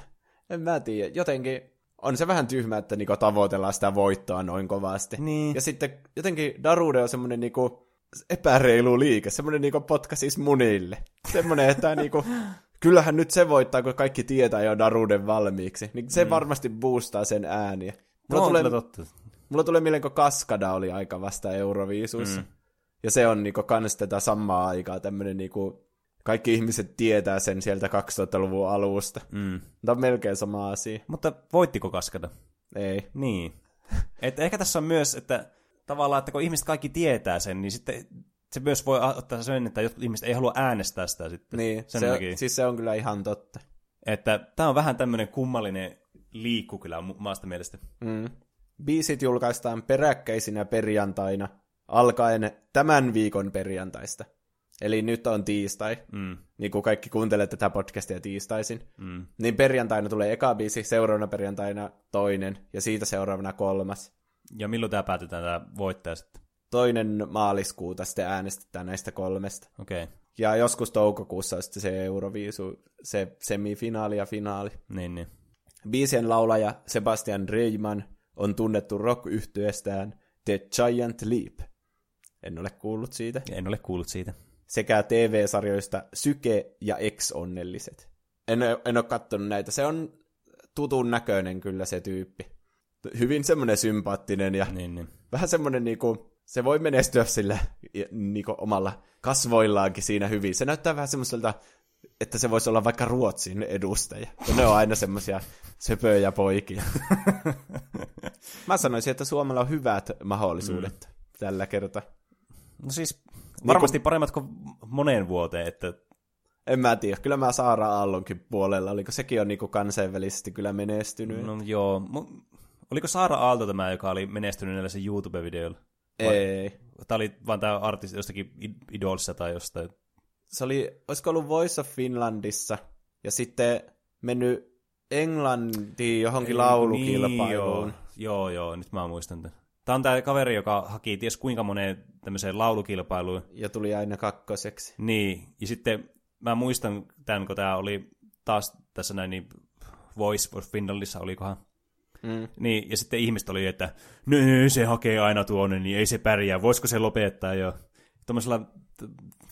Speaker 1: En mä tiedä, jotenkin on se vähän tyhmä, että niinku tavoitellaan sitä voittoa noin kovasti.
Speaker 2: Niin.
Speaker 1: Ja sitten jotenkin Darude on semmoinen niinku epäreilu liike, semmoinen niinku potka siis munille. Semmoinen, että niinku, kyllähän nyt se voittaa, kun kaikki tietää jo Daruden valmiiksi. Niin se mm. varmasti boostaa sen ääniä. Mulla,
Speaker 2: no,
Speaker 1: tulee,
Speaker 2: totta.
Speaker 1: mulla tulee mieleen, kun Kaskada oli aika vasta Euroviisuissa. Mm. Ja se on niinku kans tätä samaa aikaa, tämmöinen niinku kaikki ihmiset tietää sen sieltä 2000-luvun alusta. Mm. Tämä on melkein sama asia.
Speaker 2: Mutta voittiko Kaskada?
Speaker 1: Ei.
Speaker 2: Niin. Et ehkä tässä on myös, että tavallaan, että kun ihmiset kaikki tietää sen, niin sitten se myös voi ottaa sen, että jotkut ihmiset ei halua äänestää sitä sitten.
Speaker 1: Niin, sen se, on, siis se on kyllä ihan totta.
Speaker 2: Että tämä on vähän tämmöinen kummallinen liikku kyllä maasta mielestä.
Speaker 1: Mm. Biisit julkaistaan peräkkäisinä perjantaina, alkaen tämän viikon perjantaista. Eli nyt on tiistai, mm. niin kuin kaikki kuuntelee tätä podcastia tiistaisin. Mm. Niin perjantaina tulee eka biisi, seuraavana perjantaina toinen ja siitä seuraavana kolmas.
Speaker 2: Ja milloin tämä päätetään tämä voittaja sitten?
Speaker 1: Toinen maaliskuuta sitten äänestetään näistä kolmesta.
Speaker 2: Okei. Okay.
Speaker 1: Ja joskus toukokuussa on sitten se Euroviisu, se semifinaali ja finaali.
Speaker 2: Niin, niin.
Speaker 1: Biisien laulaja Sebastian Reiman on tunnettu rock The Giant Leap. En ole kuullut siitä.
Speaker 2: En ole kuullut siitä
Speaker 1: sekä TV-sarjoista Syke ja Ex-onnelliset. En, en ole katsonut näitä. Se on tutun näköinen kyllä se tyyppi. Hyvin semmoinen sympaattinen ja
Speaker 2: niin, niin.
Speaker 1: vähän semmoinen niinku, se voi menestyä sillä niinku omalla kasvoillaankin siinä hyvin. Se näyttää vähän semmoiselta, että se voisi olla vaikka Ruotsin edustaja. Ja ne on aina semmoisia söpöjä poikia. Mä sanoisin, että Suomella on hyvät mahdollisuudet mm. tällä kertaa.
Speaker 2: No siis Varmasti niin paremmat kuin moneen vuoteen, että...
Speaker 1: En mä tiedä, kyllä mä Saara Aallonkin puolella, oliko sekin on niinku kansainvälisesti kyllä menestynyt.
Speaker 2: No joo, oliko Saara Aalto tämä, joka oli menestynyt näillä sen YouTube-videoilla?
Speaker 1: Ei.
Speaker 2: Tämä oli vaan tämä artisti jostakin Idolissa tai jostain.
Speaker 1: Se oli, olisiko ollut Voice of Finlandissa, ja sitten mennyt Englantiin johonkin laulukilpailuun. Niin,
Speaker 2: joo. joo, joo, nyt mä muistan tämän. Tämä on tämä kaveri, joka haki ties kuinka moneen tämmöiseen laulukilpailuun.
Speaker 1: Ja tuli aina kakkoseksi.
Speaker 2: Niin, ja sitten mä muistan tämän, kun tämä oli taas tässä näin, niin Voice of Finlandissa olikohan. Mm. Niin, ja sitten ihmiset oli, että no, se hakee aina tuonne, niin ei se pärjää, voisiko se lopettaa jo. Tuommoisella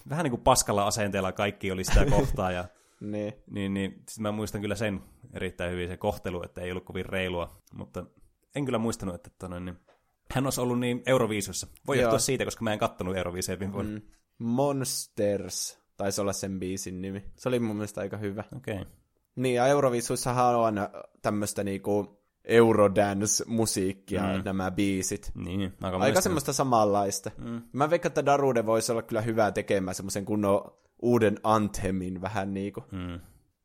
Speaker 2: vähän niin kuin paskalla asenteella kaikki oli sitä kohtaa. Ja,
Speaker 1: niin.
Speaker 2: niin, niin sitten mä muistan kyllä sen erittäin hyvin, se kohtelu, että ei ollut kovin reilua. Mutta en kyllä muistanut, että tonne, niin hän olisi ollut niin Euroviisussa. Voi Joo. johtua siitä, koska mä en kattonut viime vuonna. Mm.
Speaker 1: Monsters taisi olla sen biisin nimi. Se oli mun mielestä aika hyvä.
Speaker 2: Okei. Okay.
Speaker 1: Niin, ja Euroviisuissahan on tämmöistä niinku Eurodance-musiikkia, mm. nämä biisit.
Speaker 2: Niin,
Speaker 1: aika, aika semmoista samanlaista. Mm. Mä veikkaan, että Darude voisi olla kyllä hyvä tekemään semmoisen kunnon uuden anthemin vähän niinku. Mm.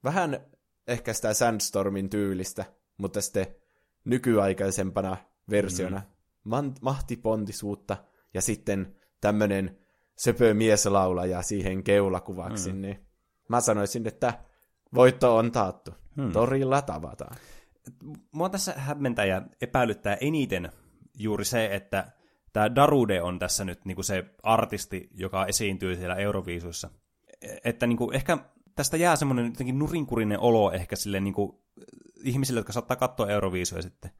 Speaker 1: Vähän ehkä sitä Sandstormin tyylistä, mutta sitten nykyaikaisempana versiona. Mm mahtipontisuutta ja sitten tämmöinen söpö mieslaulaja siihen keulakuvaksi, mm. niin mä sanoisin, että voitto on taattu. Hmm. Torilla tavataan.
Speaker 2: Mua tässä hämmentää ja epäilyttää eniten juuri se, että tämä Darude on tässä nyt niinku se artisti, joka esiintyy siellä Euroviisuissa. Että niinku ehkä tästä jää semmoinen jotenkin nurinkurinen olo ehkä sille niinku ihmisille, jotka saattaa katsoa Euroviisuja sitten.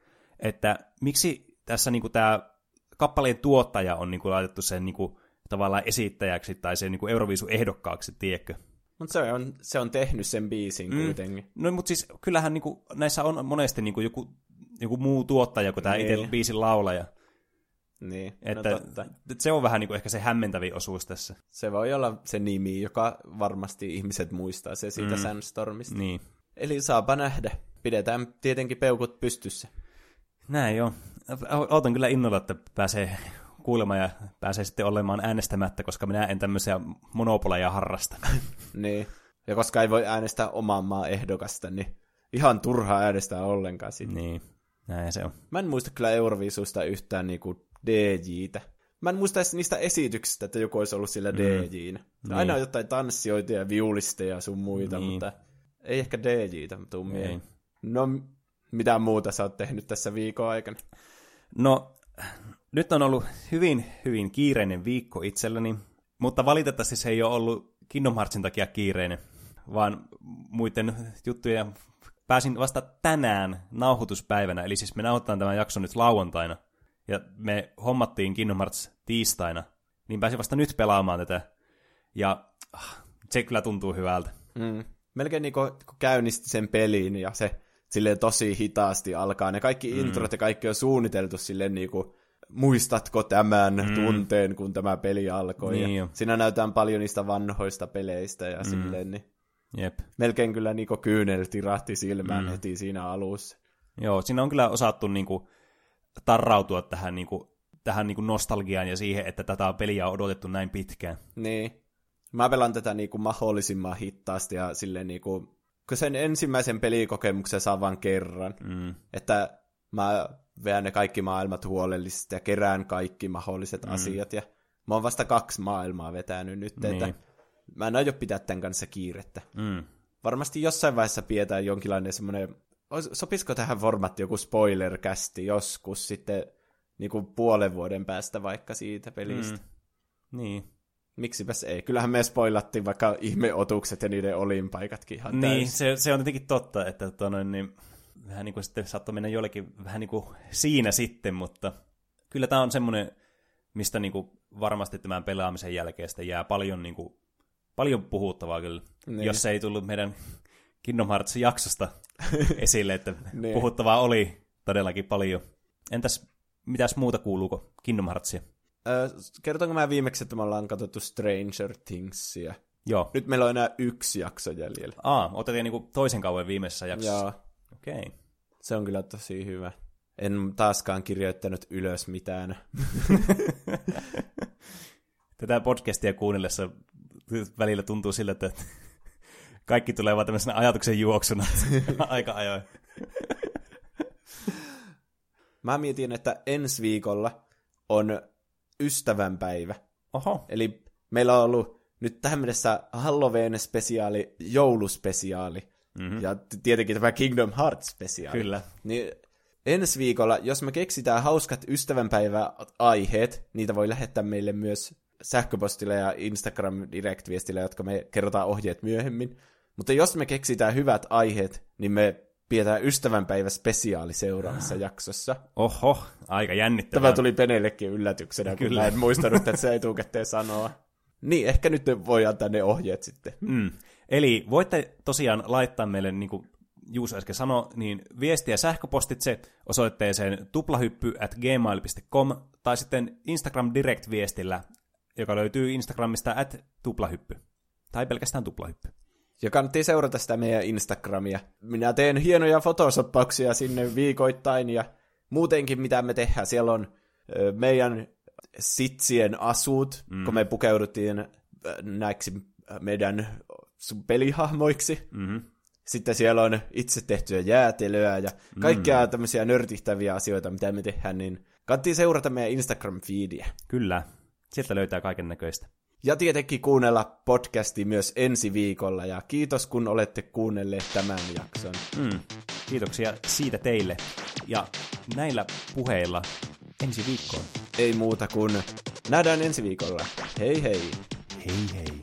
Speaker 2: Että miksi tässä niinku tämä kappaleen tuottaja on niinku laitettu sen niinku tavallaan esittäjäksi tai sen niinku Euroviisu-ehdokkaaksi, tiedätkö?
Speaker 1: Mutta se on, se on tehnyt sen biisin mm. kuitenkin.
Speaker 2: No mutta siis kyllähän niinku, näissä on monesti niinku joku, joku muu tuottaja kuin tämä niin. itse biisin laulaja.
Speaker 1: Niin, no
Speaker 2: että, no totta. että se on vähän niinku ehkä se hämmentävi osuus tässä.
Speaker 1: Se voi olla se nimi, joka varmasti ihmiset muistaa se siitä mm. Sandstormista.
Speaker 2: Niin.
Speaker 1: Eli saapa nähdä. Pidetään tietenkin peukut pystyssä.
Speaker 2: Näin joo. Ootan kyllä innolla, että pääsee kuulemaan ja pääsee sitten olemaan äänestämättä, koska minä en tämmöisiä monopoleja harrasta.
Speaker 1: niin. Ja koska ei voi äänestää oman maan ehdokasta, niin ihan turhaa äänestää ollenkaan siitä.
Speaker 2: Niin, näin se on.
Speaker 1: Mä en muista kyllä Euroviisusta yhtään niinku DJtä. Mä en muista niistä esityksistä, että joku olisi ollut sillä mm. DJnä. Niin. Aina on jotain tanssijoita ja viulisteja ja sun muita, niin. mutta ei ehkä DJtä tuu ei. No, mitä muuta sä oot tehnyt tässä viikon aikana?
Speaker 2: No, nyt on ollut hyvin, hyvin kiireinen viikko itselleni, mutta valitettavasti se ei ole ollut Kingdom Heartsin takia kiireinen, vaan muiden juttujen pääsin vasta tänään nauhoituspäivänä, eli siis me nauhoitetaan tämän jakson nyt lauantaina, ja me hommattiin Kingdom Hearts tiistaina, niin pääsin vasta nyt pelaamaan tätä, ja ah, se kyllä tuntuu hyvältä.
Speaker 1: Mm. Melkein niin kuin käynnisti sen pelin, ja se silleen tosi hitaasti alkaa. Ne kaikki mm. introt ja kaikki on suunniteltu silleen niin kuin, muistatko tämän mm. tunteen, kun tämä peli alkoi. Niin ja siinä näytetään paljon niistä vanhoista peleistä ja mm. silleen, niin
Speaker 2: Jep.
Speaker 1: melkein kyllä niinku kyynel tirahti silmään mm. heti siinä alussa.
Speaker 2: Joo, siinä on kyllä osattu niinku tarrautua tähän, niinku, tähän niinku nostalgiaan ja siihen, että tätä peliä on odotettu näin pitkään.
Speaker 1: Niin. Mä pelan tätä niinku mahdollisimman hittaasti ja silleen niinku, kun sen ensimmäisen pelikokemuksen saa vain kerran, mm. että mä veän ne kaikki maailmat huolellisesti ja kerään kaikki mahdolliset mm. asiat. Ja mä oon vasta kaksi maailmaa vetänyt nyt, niin. että mä en aio pitää tämän kanssa kiirettä.
Speaker 2: Mm.
Speaker 1: Varmasti jossain vaiheessa pidetään jonkinlainen semmoinen, sopisiko tähän formaatti joku spoiler-kästi joskus sitten niin kuin puolen vuoden päästä vaikka siitä pelistä.
Speaker 2: Mm. Niin.
Speaker 1: Miksipäs ei. Kyllähän me spoilattiin vaikka ihmeotukset ja niiden olinpaikatkin ihan
Speaker 2: Niin, se, se, on tietenkin totta, että tonoin, niin vähän niin kuin sitten saattoi mennä jollekin vähän niin kuin siinä sitten, mutta kyllä tämä on semmoinen, mistä niin kuin varmasti tämän pelaamisen jälkeen sitten jää paljon, niin kuin, paljon puhuttavaa kyllä, niin. jos se ei tullut meidän Kingdom Hearts-jaksosta esille, että niin. puhuttavaa oli todellakin paljon. Entäs mitäs muuta kuuluuko Kingdom Heartsia?
Speaker 1: Öö, kertonko mä viimeksi, että me ollaan katsottu Stranger Thingsia?
Speaker 2: Joo.
Speaker 1: Nyt meillä on enää yksi jakso jäljellä.
Speaker 2: Aa, otettiin niinku toisen kauan viimeisessä jaksossa. Joo. Okei.
Speaker 1: Se on kyllä tosi hyvä. En taaskaan kirjoittanut ylös mitään.
Speaker 2: Tätä podcastia kuunnellessa välillä tuntuu sillä, että kaikki tulee vaan tämmöisenä ajatuksen juoksuna aika ajoin.
Speaker 1: Mä mietin, että ensi viikolla on ystävänpäivä.
Speaker 2: Oho.
Speaker 1: Eli meillä on ollut nyt tähän mennessä Halloween-spesiaali, jouluspesiaali. Mm-hmm. Ja tietenkin tämä Kingdom Hearts-spesiaali.
Speaker 2: Kyllä.
Speaker 1: Niin ensi viikolla, jos me keksitään hauskat ystävänpäivä-aiheet, niitä voi lähettää meille myös sähköpostilla ja Instagram direct-viestillä, jotka me kerrotaan ohjeet myöhemmin. Mutta jos me keksitään hyvät aiheet, niin me pidetään ystävänpäivä spesiaali seuraavassa jaksossa.
Speaker 2: Oho, aika jännittävää.
Speaker 1: Tämä tuli Penellekin yllätyksenä, kun Kyllä. mä en muistanut, että se ei etukäteen sanoa. Niin, ehkä nyt voi antaa ne ohjeet sitten.
Speaker 2: Mm. Eli voitte tosiaan laittaa meille, niin kuin Juus äsken sanoi, niin viestiä sähköpostitse osoitteeseen tuplahyppy at gmail.com tai sitten Instagram Direct-viestillä, joka löytyy Instagramista at tuplahyppy. Tai pelkästään tuplahyppy.
Speaker 1: Ja kannattaa seurata sitä meidän Instagramia. Minä teen hienoja fotosoppauksia sinne viikoittain ja muutenkin mitä me tehdään. Siellä on ö, meidän sitsien asut, mm. kun me pukeuduttiin näiksi meidän pelihahmoiksi.
Speaker 2: Mm-hmm.
Speaker 1: Sitten siellä on itse tehtyä jäätelöä ja kaikkea mm. tämmöisiä nörtihtäviä asioita, mitä me tehdään, niin kannattaa seurata meidän Instagram-feediä.
Speaker 2: Kyllä, sieltä löytää kaiken näköistä.
Speaker 1: Ja tietenkin kuunnella podcasti myös ensi viikolla, ja kiitos kun olette kuunnelleet tämän jakson.
Speaker 2: Mm. Kiitoksia siitä teille, ja näillä puheilla ensi viikkoon.
Speaker 1: Ei muuta kuin nähdään ensi viikolla. Hei hei!
Speaker 2: Hei hei!